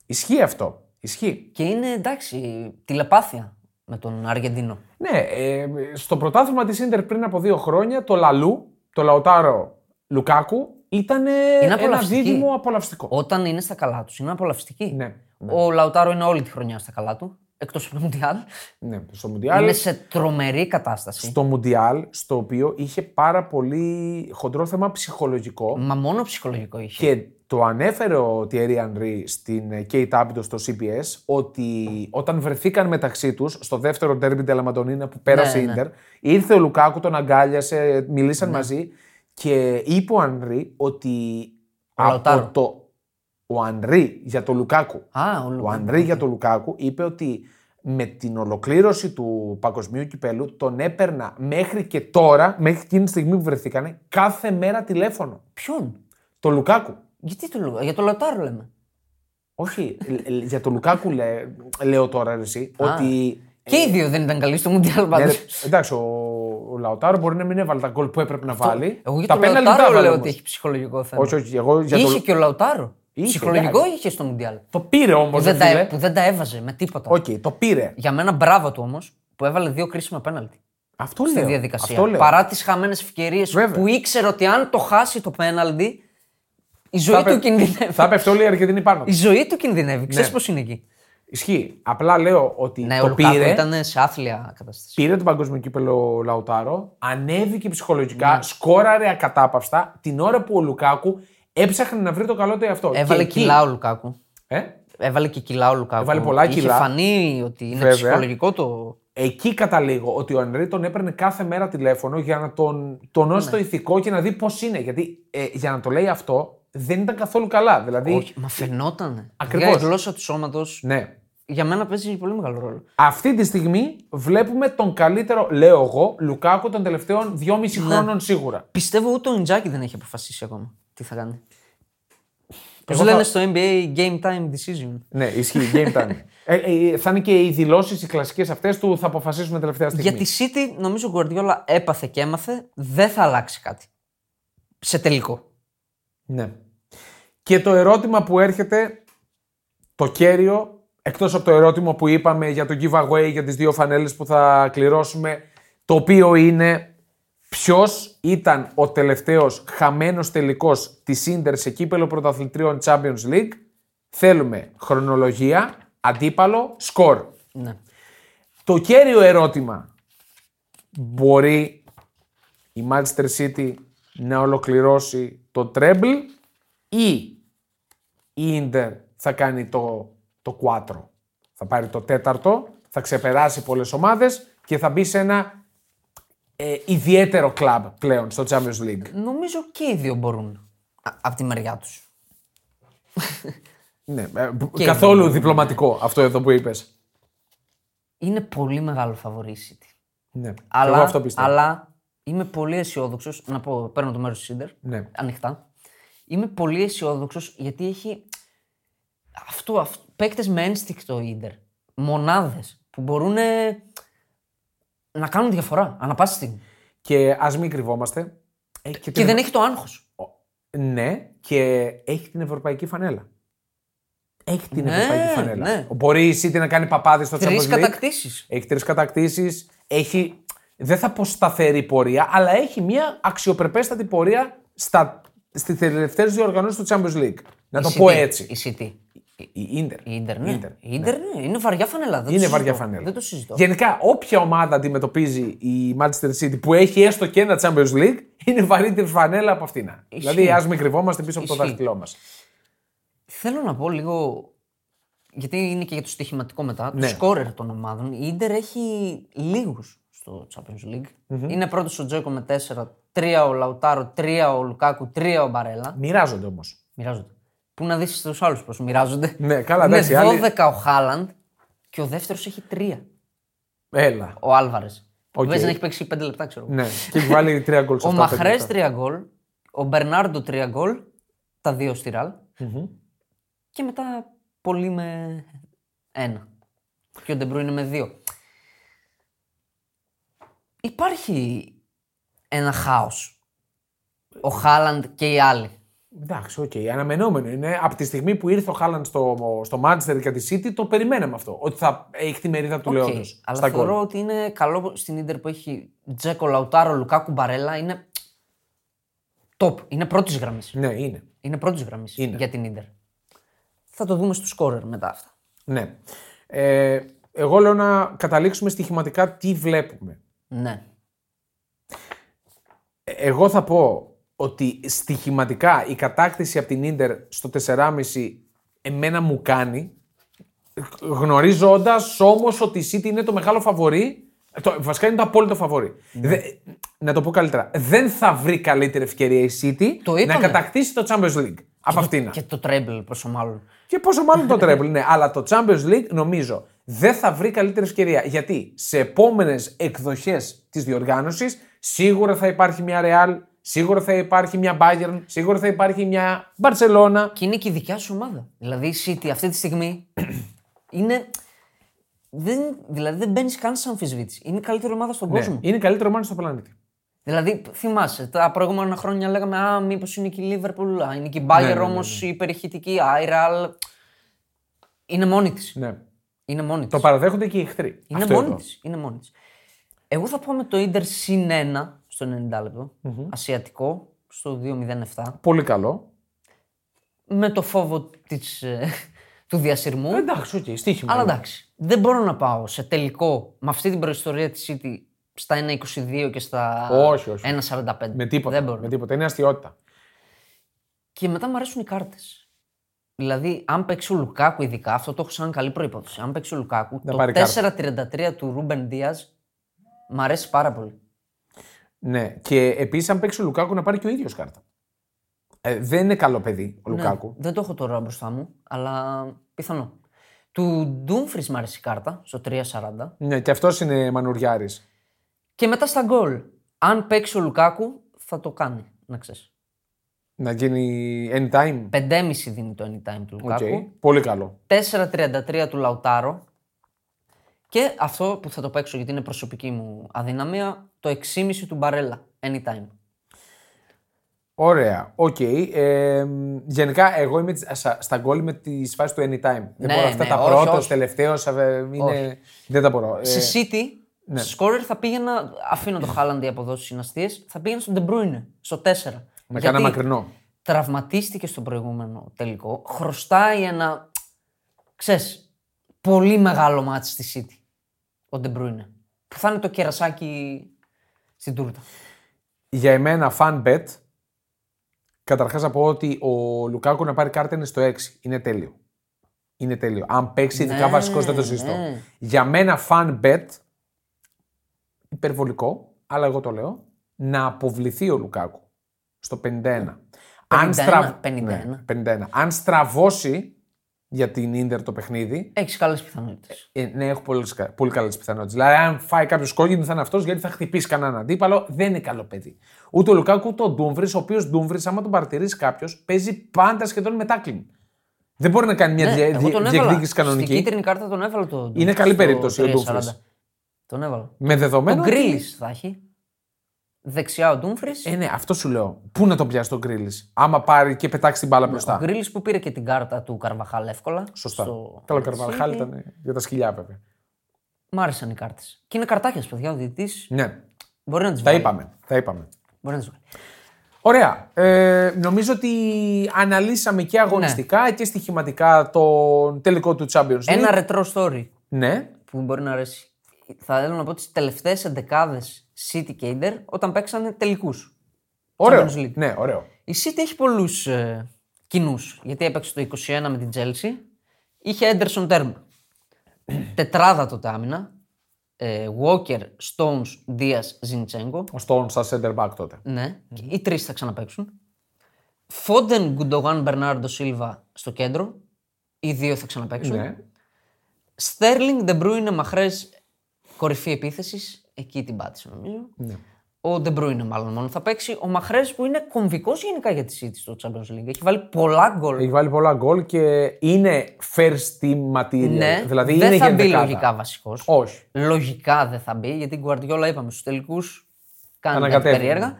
S1: Ισχύει αυτό. Ισχύει.
S2: Και είναι εντάξει, τηλεπάθεια με τον Αργεντίνο.
S1: Ναι, ε, στο πρωτάθλημα της Ίντερ πριν από δύο χρόνια το Λαλού, το Λαουτάρο Λουκάκου ήταν ένα
S2: απολαυστική.
S1: δίδυμο απολαυστικό.
S2: Όταν είναι στα καλά τους, είναι απολαυστική.
S1: Ναι,
S2: Ο Λαουτάρο είναι όλη τη χρονιά στα καλά του. Εκτός από το Μουντιάλ.
S1: ναι, στο Μουντιάλ.
S2: Είναι σε τρομερή κατάσταση.
S1: Στο Μουντιάλ, στο οποίο είχε πάρα πολύ χοντρό θέμα ψυχολογικό
S2: Μα μόνο ψυχολογικό είχε.
S1: και το ανέφερε ο Thierry Henry στην ε, Kate Abington στο CBS ότι όταν βρεθήκαν μεταξύ τους στο δεύτερο ντέρμπι Τελαματονίνα που πέρασε η
S2: Ναι, ναι.
S1: Ίντερ, ήρθε ο Λουκάκου, τον αγκάλιασε, μιλήσαν μαζί και είπε ο Ανρί ότι
S2: Ο Λαουτάρο.
S1: από το. Ο Ανρί για το Λουκάκου.
S2: Α, ο
S1: Ο
S2: Λουκάκου.
S1: Ανρί για το Λουκάκου είπε ότι με την ολοκλήρωση του παγκοσμίου κυπέλου τον έπαιρνα μέχρι και τώρα, μέχρι εκείνη τη στιγμή που βρεθήκανε, κάθε μέρα τηλέφωνο.
S2: Ποιον;
S1: Το Λουκάκου.
S2: Γιατί το Λουκάκο. Για το Λαουτάρο λέμε.
S1: Όχι, λ- λ- για το Λουκάκου λέ- λέω τώρα ρε, εσύ, ότι.
S2: Και οι δύο δεν ήταν καλοί στο Μουντιάλ
S1: Ναι,
S2: πάντως.
S1: ρε, εντάξει, ο, ο Λαοτάρο μπορεί να μην έβαλε τα γκολ που έπρεπε να βάλει.
S2: Εγώ για
S1: τα
S2: το
S1: πέναλτι τα
S2: Λαουτάρο
S1: έβαλε
S2: λέω
S1: όμως.
S2: ότι έχει ψυχολογικό θέμα.
S1: Όχι, όχι, εγώ για
S2: είχε
S1: το.
S2: και ο Λαουτάρο.
S1: Είχε,
S2: Ψυχολογικό
S1: εντάξει.
S2: είχε στο Μουντιάλ.
S1: Το πήρε όμως.
S2: Που, δεν τα, που δεν τα έβαζε με τίποτα.
S1: Οκ, το πήρε.
S2: Για μένα μπράβο του όμως που έβαλε δύο κρίσιμα πέναλτι
S1: Αυτό
S2: στη
S1: λέω.
S2: διαδικασία.
S1: Αυτό λέω.
S2: Παρά τις χαμένες ευκαιρίες
S1: Βέβαια.
S2: που ήξερε ότι αν το χάσει το πέναλτι, η ζωή
S1: Θα
S2: του
S1: πε-
S2: κινδυνεύει.
S1: Θα πέφτει όλη η Αργεντινή πάνω.
S2: Η ζωή του κινδυνεύει. Ξέρεις
S1: Ναι.
S2: πώς είναι εκεί;
S1: Ισχύει. Απλά λέω ότι
S2: Ναι, ο
S1: το
S2: Λουκάκου
S1: πήρε.
S2: ήταν σε άθλια κατάσταση.
S1: Πήρε το παγκόσμιο κύπελο ο Λαουτάρο, ανέβηκε ψυχολογικά,
S2: Ναι.
S1: σκόραρε ακατάπαυστα την ώρα που ο Λουκάκου έψαχνε να βρει το καλό του εαυτό.
S2: Έβαλε
S1: Και εκεί-
S2: κιλά ο Λουκάκου.
S1: Ε,
S2: Έβαλε και κιλά ο Λουκάκου.
S1: Έβαλε πολλά
S2: Είχε
S1: κιλά.
S2: φανεί ότι είναι
S1: Βέβαια.
S2: ψυχολογικό το.
S1: εκεί καταλήγω ότι ο Ανρί τον έπαιρνε κάθε μέρα τηλέφωνο για να τον τονώσει
S2: Ναι.
S1: το ηθικό και να δει πώς είναι. Γιατί ε, για να το λέει αυτό δεν ήταν καθόλου καλά. Δηλαδή,
S2: Όχι, μα φαινότανε.
S1: Ακριβώς.
S2: Για η γλώσσα του σώματος
S1: ναι.
S2: για μένα παίζει πολύ μεγάλο ρόλο.
S1: Αυτή τη στιγμή βλέπουμε τον καλύτερο, λέω εγώ, Λουκάκου των τελευταίων δυόμιση
S2: Ναι.
S1: χρόνων σίγουρα.
S2: Πιστεύω ούτε ο Ιντζάκη δεν έχει αποφασίσει ακόμα τι θα κάνει. Πώς
S1: Εγώ
S2: λένε
S1: θα-
S2: στο NBA game time decision.
S1: Ναι, ισχύει. Game time. ε, ε, θα είναι και οι δηλώσεις, οι κλασικές αυτές του θα αποφασίσουμε τελευταία στιγμή.
S2: Για τη City, νομίζω ο Guardiola έπαθε και έμαθε, δεν θα αλλάξει κάτι. Σε τελικό.
S1: Ναι. Και το ερώτημα που έρχεται, το κέριο, εκτός από το ερώτημα που είπαμε για το giveaway για τις δύο φανέλες που θα κληρώσουμε, το οποίο είναι ποιος ήταν ο τελευταίος χαμένος τελικός της Ίντερ σε κύπελο πρωταθλητριών Champions League. Θέλουμε χρονολογία, αντίπαλο, σκορ.
S2: Ναι.
S1: Το κέριο ερώτημα, μπορεί η Manchester City να ολοκληρώσει το treble ή η Inter θα κάνει το, το 4. Θα πάρει το τέταρτο, θα ξεπεράσει πολλές ομάδες και θα μπει σε ένα ε, ιδιαίτερο κλαμπ πλέον στο Champions League.
S2: Νομίζω και οι δύο μπορούν. Από τη μεριά τους.
S1: Ναι, ε,
S2: Και
S1: καθόλου
S2: οι δύο.
S1: διπλωματικό αυτό εδώ που είπες.
S2: Είναι πολύ μεγάλο φαβορή η City.
S1: Ναι, και
S2: Αλλά,
S1: εγώ αυτό πιστεύω.
S2: αλλά είμαι πολύ αισιόδοξος. Να πω, παίρνω το μέρος της Σίντερ.
S1: Ναι.
S2: Ανοιχτά. Είμαι πολύ αισιόδοξος γιατί έχει αυτό, αυτό παίκτες με ένστικτο η Ίντερ. Μονάδες που μπορούν να κάνουν διαφορά ανά πάση στιγμή.
S1: Και ας μην κρυβόμαστε. Έχει και
S2: Και
S1: την-
S2: δεν έχει το άγχος.
S1: Ναι, και έχει την ευρωπαϊκή φανέλα. Έχει την
S2: Ναι,
S1: ευρωπαϊκή φανέλα.
S2: ναι.
S1: Μπορεί η City να κάνει παπάδες στο
S2: Τρεις
S1: Champions League.
S2: κατακτήσεις.
S1: Έχει τρεις κατακτήσεις. Έχει. Δεν θα πω σταθερή πορεία, αλλά έχει μια αξιοπρεπέστατη πορεία στα... στι τελευταίε διοργανώσεις του Champions League. Να το πω έτσι.
S2: Η City.
S1: Η Ίντερ.
S2: Η Ίντερ, ναι. Η Ίντερ, ναι. Είναι βαριά φανέλα. Δεν το
S1: Είναι
S2: συζητώ.
S1: βαριά φανέλα.
S2: Δεν το συζητώ.
S1: Γενικά, όποια ομάδα αντιμετωπίζει η Manchester City που έχει έστω και ένα Champions League, είναι βαρύτερη φανέλα από αυτήν. Δηλαδή, ας μην κρυβόμαστε πίσω από το
S2: Ισχύει.
S1: δάχτυλό μας.
S2: Θέλω να πω λίγο. Γιατί είναι και για το στοιχηματικό μετά.
S1: Ναι.
S2: Το σκόρερ των ομάδων. Η Ίντερ έχει λίγους στο Champions League. Είναι πρώτος ο Τζέκο με 4, 3 ο Λαουτάρο, 3 ο Λουκάκου, 3 ο Μπαρέλα.
S1: Μοιράζονται όμως.
S2: Μοιράζονται. Πού να δεις του άλλους πώς μοιράζονται.
S1: Ναι, καλά,
S2: Είναι
S1: εντάξει, άλλοι-
S2: 12 ο Χάλαντ και ο δεύτερος έχει 3.
S1: Έλα.
S2: Ο Άλβαρες.
S1: Οκ.
S2: Okay. να έχει παίξει 5 λεπτά, ξέρω. εγώ.
S1: Ναι, και έχει βάλει τρία γκολ σε
S2: Ο
S1: αυτά τα
S2: Μαχρέζ
S1: παιδιά.
S2: 3 γκολ. Ο Μπερνάρντο 3 γκολ. Τα δύο στη Ρεάλ. Και μετά πολλοί με ένα. Και ο Ντε Μπρόινε με δύο. Υπάρχει ένα χάος. Ο Χάλαντ και οι άλλοι.
S1: Εντάξει, οκ, αναμενόμενο είναι. Από τη στιγμή που ήρθε ο Χάλαντ στο, στο Manchester και τη City, το περιμέναμε αυτό. Ότι θα έχει τη μερίδα του
S2: Οκ,
S1: Λέοντος
S2: Αλλά
S1: στα
S2: θεωρώ
S1: γκολ.
S2: ότι είναι καλό στην Ίντερ που έχει Τζέκο, Λαουτάρο, Λουκάκου, Μπαρέλα. Είναι top. Είναι πρώτης γραμμής.
S1: Ναι, είναι.
S2: Είναι πρώτης γραμμής
S1: Είναι.
S2: για την Ίντερ. Θα το δούμε στο σκόρερ μετά αυτά.
S1: Ναι. Ε, εγώ λέω να καταλήξουμε στοιχηματικά τι βλέπουμε.
S2: Ναι.
S1: Ε, Εγώ θα πω ότι στοιχηματικά η κατάκτηση από την Ίντερ στο 4,5 εμένα μου κάνει. Γνωρίζοντας όμως ότι η City είναι το μεγάλο φαβορή. Το, βασικά είναι το απόλυτο φαβορή. Δε- να το πω καλύτερα. Δεν θα βρει καλύτερη ευκαιρία η City
S2: Το
S1: να
S2: είπαμε.
S1: κατακτήσει το Champions League. Από αυτήν.
S2: Και το τρέμπλ πόσο μάλλον.
S1: Και πόσο μάλλον το treble, ναι. Αλλά το Champions League νομίζω δεν θα βρει καλύτερη ευκαιρία. Γιατί σε επόμενες εκδοχές της διοργάνωσης σίγουρα θα υπάρχει μια Real, σίγουρα θα υπάρχει μια Bayern, σίγουρα θα υπάρχει μια Barcelona.
S2: Και είναι και η δικιά σου ομάδα. Δηλαδή η City αυτή τη στιγμή είναι. Δεν, δηλαδή δεν μπαίνεις καν σε αμφισβήτηση. Είναι η καλύτερη ομάδα στον
S1: Ναι,
S2: κόσμο.
S1: είναι η καλύτερη ομάδα στο πλανήτη.
S2: Δηλαδή, θυμάσαι, τα προηγούμενα χρόνια λέγαμε Α, μήπως είναι και η Liverpool, Α, είναι και η Bayern
S1: ναι, ναι,
S2: όμως η υπερηχητική, Α, η Real. Είναι μόνη της.
S1: Ναι.
S2: Είναι μόνη
S1: Το
S2: της.
S1: παραδέχονται και οι εχθροί.
S2: Είναι
S1: Αυτό
S2: μόνη
S1: εδώ.
S2: της. Είναι μόνη της. Εγώ θα πω με το Inter συν 1 στο 90 λεπτο Ασιατικό στο 2-0-7.
S1: Πολύ καλό.
S2: Με το φόβο της, ε, του διασυρμού.
S1: Εντάξει, οκ, στοίχημα.
S2: Αλλά
S1: είναι.
S2: εντάξει, δεν μπορώ να πάω σε τελικό με αυτή την προϊστορία της City στα 1,22 και στα
S1: Όχι, όχι.
S2: 1,45.
S1: Με τίποτα.
S2: Δεν μπορώ.
S1: Με τίποτα. Είναι αστειότητα.
S2: Και μετά μου αρέσουν οι κάρτες. Δηλαδή, αν παίξει ο Λουκάκου, ειδικά αυτό το έχω σαν καλή προϋπόθεση. Αν παίξει ο Λουκάκου,
S1: Να
S2: το
S1: πάρει
S2: 4-33 του Ρούμπεν Ντίας μ' αρέσει πάρα πολύ.
S1: Ναι. Και επίσης, αν παίξει ο Λουκάκου να πάρει και ο ίδιος κάρτα. Ε, δεν είναι καλό παιδί ο Λουκάκου.
S2: Ναι, δεν το έχω τώρα μπροστά μου, αλλά πιθανό. Του Ντούμφρις μ' αρέσει η κάρτα στο 3-40.
S1: Ναι, και αυτός είναι μανουριάρης.
S2: Και μετά στα γκολ. Αν παίξει ο Λουκάκου, θα το κάνει, να ξέρεις.
S1: Να γίνει anytime.
S2: 5,5 δίνει το anytime του
S1: Οκ.
S2: Λουκάκου.
S1: Πολύ καλό.
S2: 4,33 του Λαουτάρο. Και αυτό που θα το παίξω γιατί είναι προσωπική μου αδυναμία, το 6,5 του Μπαρέλα. Anytime.
S1: Ωραία. Οκ. Ε, γενικά, εγώ είμαι της- στα, στα γκολ με της φάσης του anytime. Δεν
S2: Ναι,
S1: μπορώ αυτά
S2: ναι,
S1: τα
S2: όχι,
S1: πρώτα,
S2: όχι.
S1: τελευταίο. Είναι... Δεν τα μπορώ. Ε,
S2: Σε City, σκόρερ θα πήγαινα, αφήνω το Χάλαντ οι αποδόσεις είναι αστείες, θα πήγαινα στον De Bruyne, στο 4.
S1: Με κάνα μακρινό.
S2: Τραυματίστηκε στο προηγούμενο τελικό. Χρωστάει ένα, ξέρεις, πολύ μεγάλο μάτι στη City. Ο De Bruyne. Που θα είναι το κερασάκι στην τούρτα.
S1: Για εμένα, fan bet. Καταρχάς να πω ότι ο Λουκάκου να πάρει κάρτα είναι στο 6. Είναι τέλειο. Είναι τέλειο. Αν παίξει, ειδικά
S2: Ναι,
S1: βασικός δεν το συζητώ.
S2: ναι.
S1: Για μένα, fan bet. Υπερβολικό, αλλά εγώ το λέω. Να αποβληθεί ο Λουκάκου στο 51.
S2: 51, 51.
S1: Ναι, 51. Αν στραβώσει για την Ίντερ το παιχνίδι,
S2: Έχεις καλές πιθανότητες.
S1: ε, ναι, έχω πολύ, πολύ καλές πιθανότητες. Δηλαδή, αν φάει κάποιος κόκκινο, θα είναι αυτός γιατί θα χτυπήσει κανέναν αντίπαλο. Δεν είναι καλό παιδί. Ούτε ο Λουκάκου, ούτε ο Ντούμβρης, ο οποίος Ντούμβρης, άμα τον παρατηρήσει κάποιος, παίζει πάντα σχεδόν με τάκλιν. Δεν μπορεί να κάνει μια
S2: Ναι,
S1: δια-
S2: εγώ
S1: δια-
S2: τον έβαλα.
S1: διεκδίκηση
S2: Στην
S1: κανονική.
S2: κίτρινη κάρτα τον έβαλα το.
S1: Είναι καλή
S2: στο
S1: περίπτωση ο
S2: 3.40.
S1: Ντούμφρις.
S2: Τον έβαλα.
S1: Με δεδομένο.
S2: Τον
S1: ότι-
S2: Γκρίλις θα έχει. Δεξιά ο Ντούμφρις.
S1: Ε, ναι, αυτό σου λέω. Πού να τον πιάσει τον Γκρίλι, άμα πάρει και πετάξει την μπάλα
S2: Ο
S1: μπροστά.
S2: Γκρίλι που πήρε και την κάρτα του Καρβαχάλ εύκολα.
S1: Σωστά.
S2: στο
S1: Καλό
S2: City.
S1: Καρβαλχάλ ήταν για τα σκυλιά, βέβαια.
S2: Μ' άρεσαν οι κάρτες. Και είναι καρτάκια, παιδιά. Ο διαιτητής
S1: Ναι,
S2: μπορεί να τις
S1: τα
S2: βάλει.
S1: είπαμε. Τα είπαμε.
S2: Μπορεί να τις βάλει.
S1: Ωραία. Ε, νομίζω ότι αναλύσαμε και αγωνιστικά και στοιχηματικά το τελικό του Champions League.
S2: Ένα retro story
S1: Ναι.
S2: που μπορεί να αρέσει. Θα θέλω να πω τις τελευταίες εντεκάδες City και Inter όταν παίξανε τελικούς.
S1: Ωραίο.
S2: Champions League.
S1: Ναι, ωραίο.
S2: Η City έχει πολλούς ε, κοινούς. Γιατί έπαιξε το 21 με την Chelsea. Είχε Έντερσον τέρμα. Τετράδα τότε άμυνα. Ε, Walker, Stones, Diaz, Zinchenko.
S1: Ο Stone στα center back τότε.
S2: Ναι, και οι τρεις θα ξαναπαίξουν. Φόντεν, Γκουντογάν, Μπερνάρντο Σίλβα στο κέντρο. Οι δύο θα ξαναπαίξουν.
S1: Ναι.
S2: Στέρλινγκ, Ντε Μπρόινε, Μαχρέζ, κορυφή επίθεσης. Εκεί την πάτησε νομίζω.
S1: Ναι.
S2: Ο Ντε Μπρόινε μάλλον μόνο θα παίξει. Ο Μαχρέζ που είναι κομβικός γενικά για τη City στο Champions League. Έχει βάλει πολλά γκολ.
S1: Έχει βάλει πολλά γκολ και είναι first team material.
S2: Ναι,
S1: δηλαδή
S2: δεν
S1: είναι
S2: θα
S1: για
S2: μπει
S1: δεκάδα.
S2: λογικά βασικός.
S1: Όχι.
S2: Λογικά δεν θα μπει γιατί η Guardiola είπαμε στους τελικούς κάνει κάτι
S1: Ανακατεύει.
S2: περίεργα.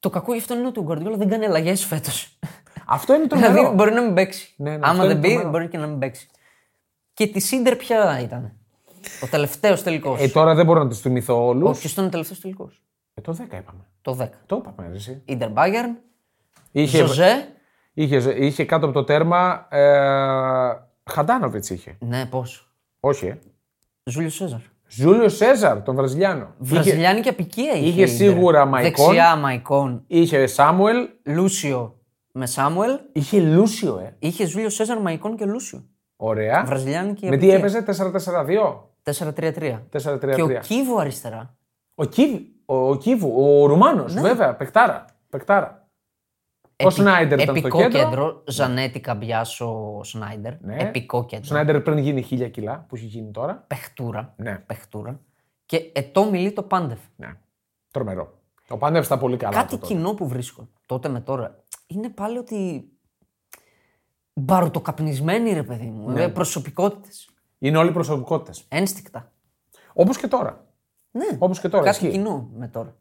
S2: Το κακό γι' αυτό είναι ότι ο Guardiola δεν κάνει αλλαγές φέτος.
S1: Αυτό είναι το
S2: Δηλαδή
S1: νερό.
S2: μπορεί να μην παίξει.
S1: Ναι, ναι,
S2: Άμα
S1: αυτό
S2: δεν
S1: είναι
S2: μπει,
S1: τρομερό.
S2: μπορεί και να μην παίξει. Και τη Σίντερ ποια ήταν; Ο τελευταίος τελικός.
S1: Ε, τώρα δεν μπορώ να τους θυμηθώ όλους.
S2: Ο ποιος ήταν ο τελευταίος τελικός;
S1: Ε, το 10 είπαμε.
S2: Το 10.
S1: Το είπαμε, ρε, εσύ.
S2: Ιντερ Μπάγκερν.
S1: Είχε,
S2: Ζωζέ.
S1: είχε, είχε κάτω από το τέρμα. Ε, Χαντάνοβιτς είχε.
S2: Ναι, πώς;
S1: Όχι, ε.
S2: Ζούλιο Σέζαρ.
S1: Ζούλιο Σέζαρ, τον Βραζιλιάνο. Είχε,
S2: Βραζιλιάνικη απικία είχε.
S1: είχε
S2: η Ίντερ.
S1: σίγουρα Μαϊκόν.
S2: Δεξιά Μαϊκόν.
S1: είχε Σάμουελ.
S2: Λούσιο με Σάμουελ.
S1: Είχε Λούσιο, ε.
S2: Είχε Ζούλιο Σέζαρ, Μαϊκόν και Λούσιο.
S1: Ωραία.
S2: Βραζιλιάνικη
S1: Με τι
S2: απικία.
S1: έπαιζε, 4-4-2.
S2: 4-3-3.
S1: 4-3-3.
S2: Και ο Κίβο αριστερά.
S1: Ο, Κίβ, ο, ο Κίβου, ο Ρουμάνος,
S2: Ναι.
S1: βέβαια, παικτάρα. παικτάρα. Ο Σνάιντερ ήταν στο
S2: Επικό
S1: κέντρο.
S2: Ζανέτη Καμπιάσο Σνάιντερ.
S1: Ναι.
S2: Επικό
S1: Ο
S2: κέντρο.
S1: Σνάιντερ πριν γίνει χίλια κιλά, που έχει γίνει τώρα.
S2: Πεχτούρα.
S1: Ναι.
S2: Πεχτούρα. Και ετώ μιλεί το Πάντεφ.
S1: ναι. Τρομερό. Ο Πάντευ στα πολύ καλά.
S2: Κάτι
S1: αυτό τότε.
S2: κοινό που βρίσκω τότε με τώρα είναι πάλι ότι. Μπαρουτοκαπνισμένοι ρε παιδί μου. Ναι. Προσωπικότητες.
S1: Είναι όλοι προσωπικότητε.
S2: Ένστικτα.
S1: Όπως και τώρα.
S2: Ναι.
S1: Όπως και τώρα.
S2: Κάτι
S1: ισχύει.
S2: κοινό με τώρα.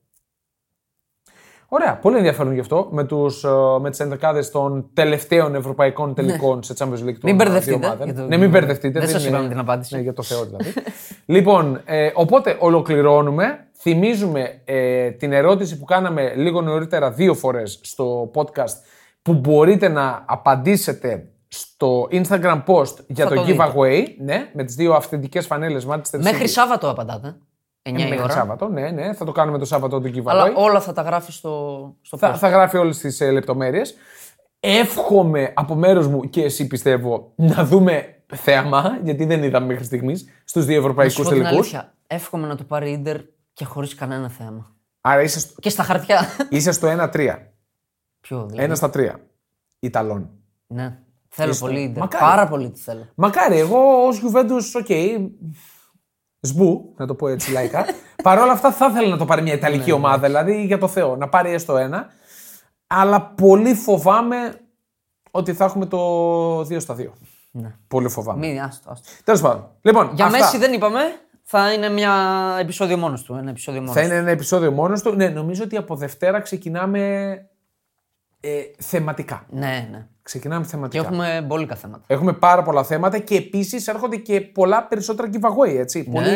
S1: Ωραία, πολύ ενδιαφέρον γι' αυτό με, τους, ε, με τις ενδεκάδες των τελευταίων ευρωπαϊκών τελικών σε Champions League. των
S2: Ναι. Μην μπερδευτείτε,
S1: δύο ομάδων.
S2: για το-
S1: Ναι, μην μπερδευτείτε.
S2: Δεν σας
S1: είναι-
S2: είπαμε την απάντηση.
S1: Ναι, για το Θεό δηλαδή. λοιπόν, ε, οπότε ολοκληρώνουμε. Θυμίζουμε ε, την ερώτηση που κάναμε λίγο νωρίτερα δύο φορές στο podcast που μπορείτε να απαντήσετε στο Instagram post για
S2: Θα
S1: το,
S2: το δείτε.
S1: giveaway. Ναι, με τις δύο αυθεντικές φανέλες Manchester
S2: Μέχρι
S1: City.
S2: Σάββατο απαντάτε. 9 η
S1: Μέχρι
S2: ώρα.
S1: Σάββατο, ναι, ναι. Θα το κάνουμε το Σάββατο το giveaway.
S2: Αλλά όλα θα τα γράφει στο, στο
S1: Θα,
S2: post.
S1: θα γράφει όλες τις ε, λεπτομέρειες. Εύχομαι από μέρος μου και εσύ πιστεύω να δούμε θέαμα, γιατί δεν είδαμε μέχρι στιγμής στους δύο
S2: Να σου
S1: ευρωπαϊκούς
S2: πω την
S1: τελικούς.
S2: αλήθεια. Εύχομαι να το πάρει η Ιντερ και χωρίς κανένα θέμα.
S1: Άρα είσαι, στο-
S2: Και στα χαρτιά.
S1: είσαι στο 1-3.
S2: Ποιο δηλαδή;
S1: Ένα στα τρία. Ιταλών.
S2: Ναι. Θέλω
S1: Είστε-
S2: πολύ Ιντερ.
S1: Μακάρι.
S2: Πάρα πολύ τη θέλω.
S1: Μακάρι, εγώ ως Γιουβέντους, οκ. Σμπου, να το πω έτσι λαϊκά. Παρ' όλα αυτά θα ήθελα να το πάρει μια Ιταλική ομάδα, δηλαδή για το Θεό, να πάρει έστω ένα. Αλλά πολύ φοβάμαι ότι θα έχουμε το 2 στα 2. Πολύ φοβάμαι.
S2: Μην, άστο, άστο.
S1: Τέλος πάντων. Λοιπόν,
S2: Για
S1: αυτά.
S2: Μέση δεν είπαμε. Θα είναι μια επεισόδιο μόνος του. Ένα επεισόδιο μόνος
S1: Θα
S2: του.
S1: είναι ένα επεισόδιο μόνος του. Ναι, νομίζω ότι από Δευτέρα ξεκινάμε ε, θεματικά.
S2: Ναι, ναι.
S1: Ξεκινάμε
S2: Και
S1: θεματικά.
S2: έχουμε μπόλικα θέματα.
S1: Έχουμε πάρα πολλά θέματα και επίσης έρχονται και πολλά περισσότερα giveaway. Έτσι. Πολύ,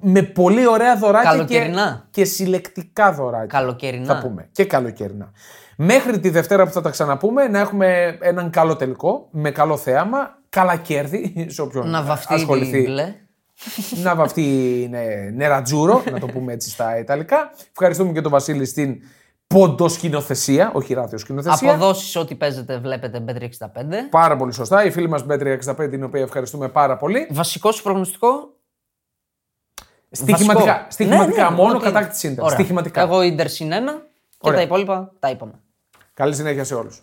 S1: με πολύ ωραία δωράκια και,
S2: Ναι. Καλοκαιρινά.
S1: και συλλεκτικά δωράκια.
S2: Καλοκαιρινά.
S1: Θα πούμε. Και καλοκαιρινά. Μέχρι τη Δευτέρα που θα τα ξαναπούμε, να έχουμε έναν καλό τελικό, με καλό θέαμα, καλά κέρδη σε όποιον
S2: Να βαφτεί
S1: ασχοληθεί.
S2: η μπλε.
S1: να βαφτεί ναι, nerazzurro, να το πούμε έτσι στα Ιταλικά. Ευχαριστούμε και τον Βασίλη στην ποντοσκηνοθεσία, όχι ράδιοσκηνοθεσία.
S2: Αποδόσεις ό,τι παίζετε βλέπετε Bet365.
S1: Πάρα πολύ σωστά. Η φίλη μας Bet365, την οποία ευχαριστούμε πάρα πολύ.
S2: Βασικό σου προγνωστικό;
S1: Στοιχηματικά,
S2: βασικό.
S1: στοιχηματικά
S2: Ναι, ναι,
S1: μόνο
S2: ό,τι
S1: κατά
S2: είναι.
S1: τη Ίντερ.
S2: Ωραία.
S1: Στοιχηματικά.
S2: Εγώ Ιντερ συν ένα και
S1: Ωραία.
S2: τα υπόλοιπα τα είπαμε.
S1: Καλή συνέχεια σε όλους.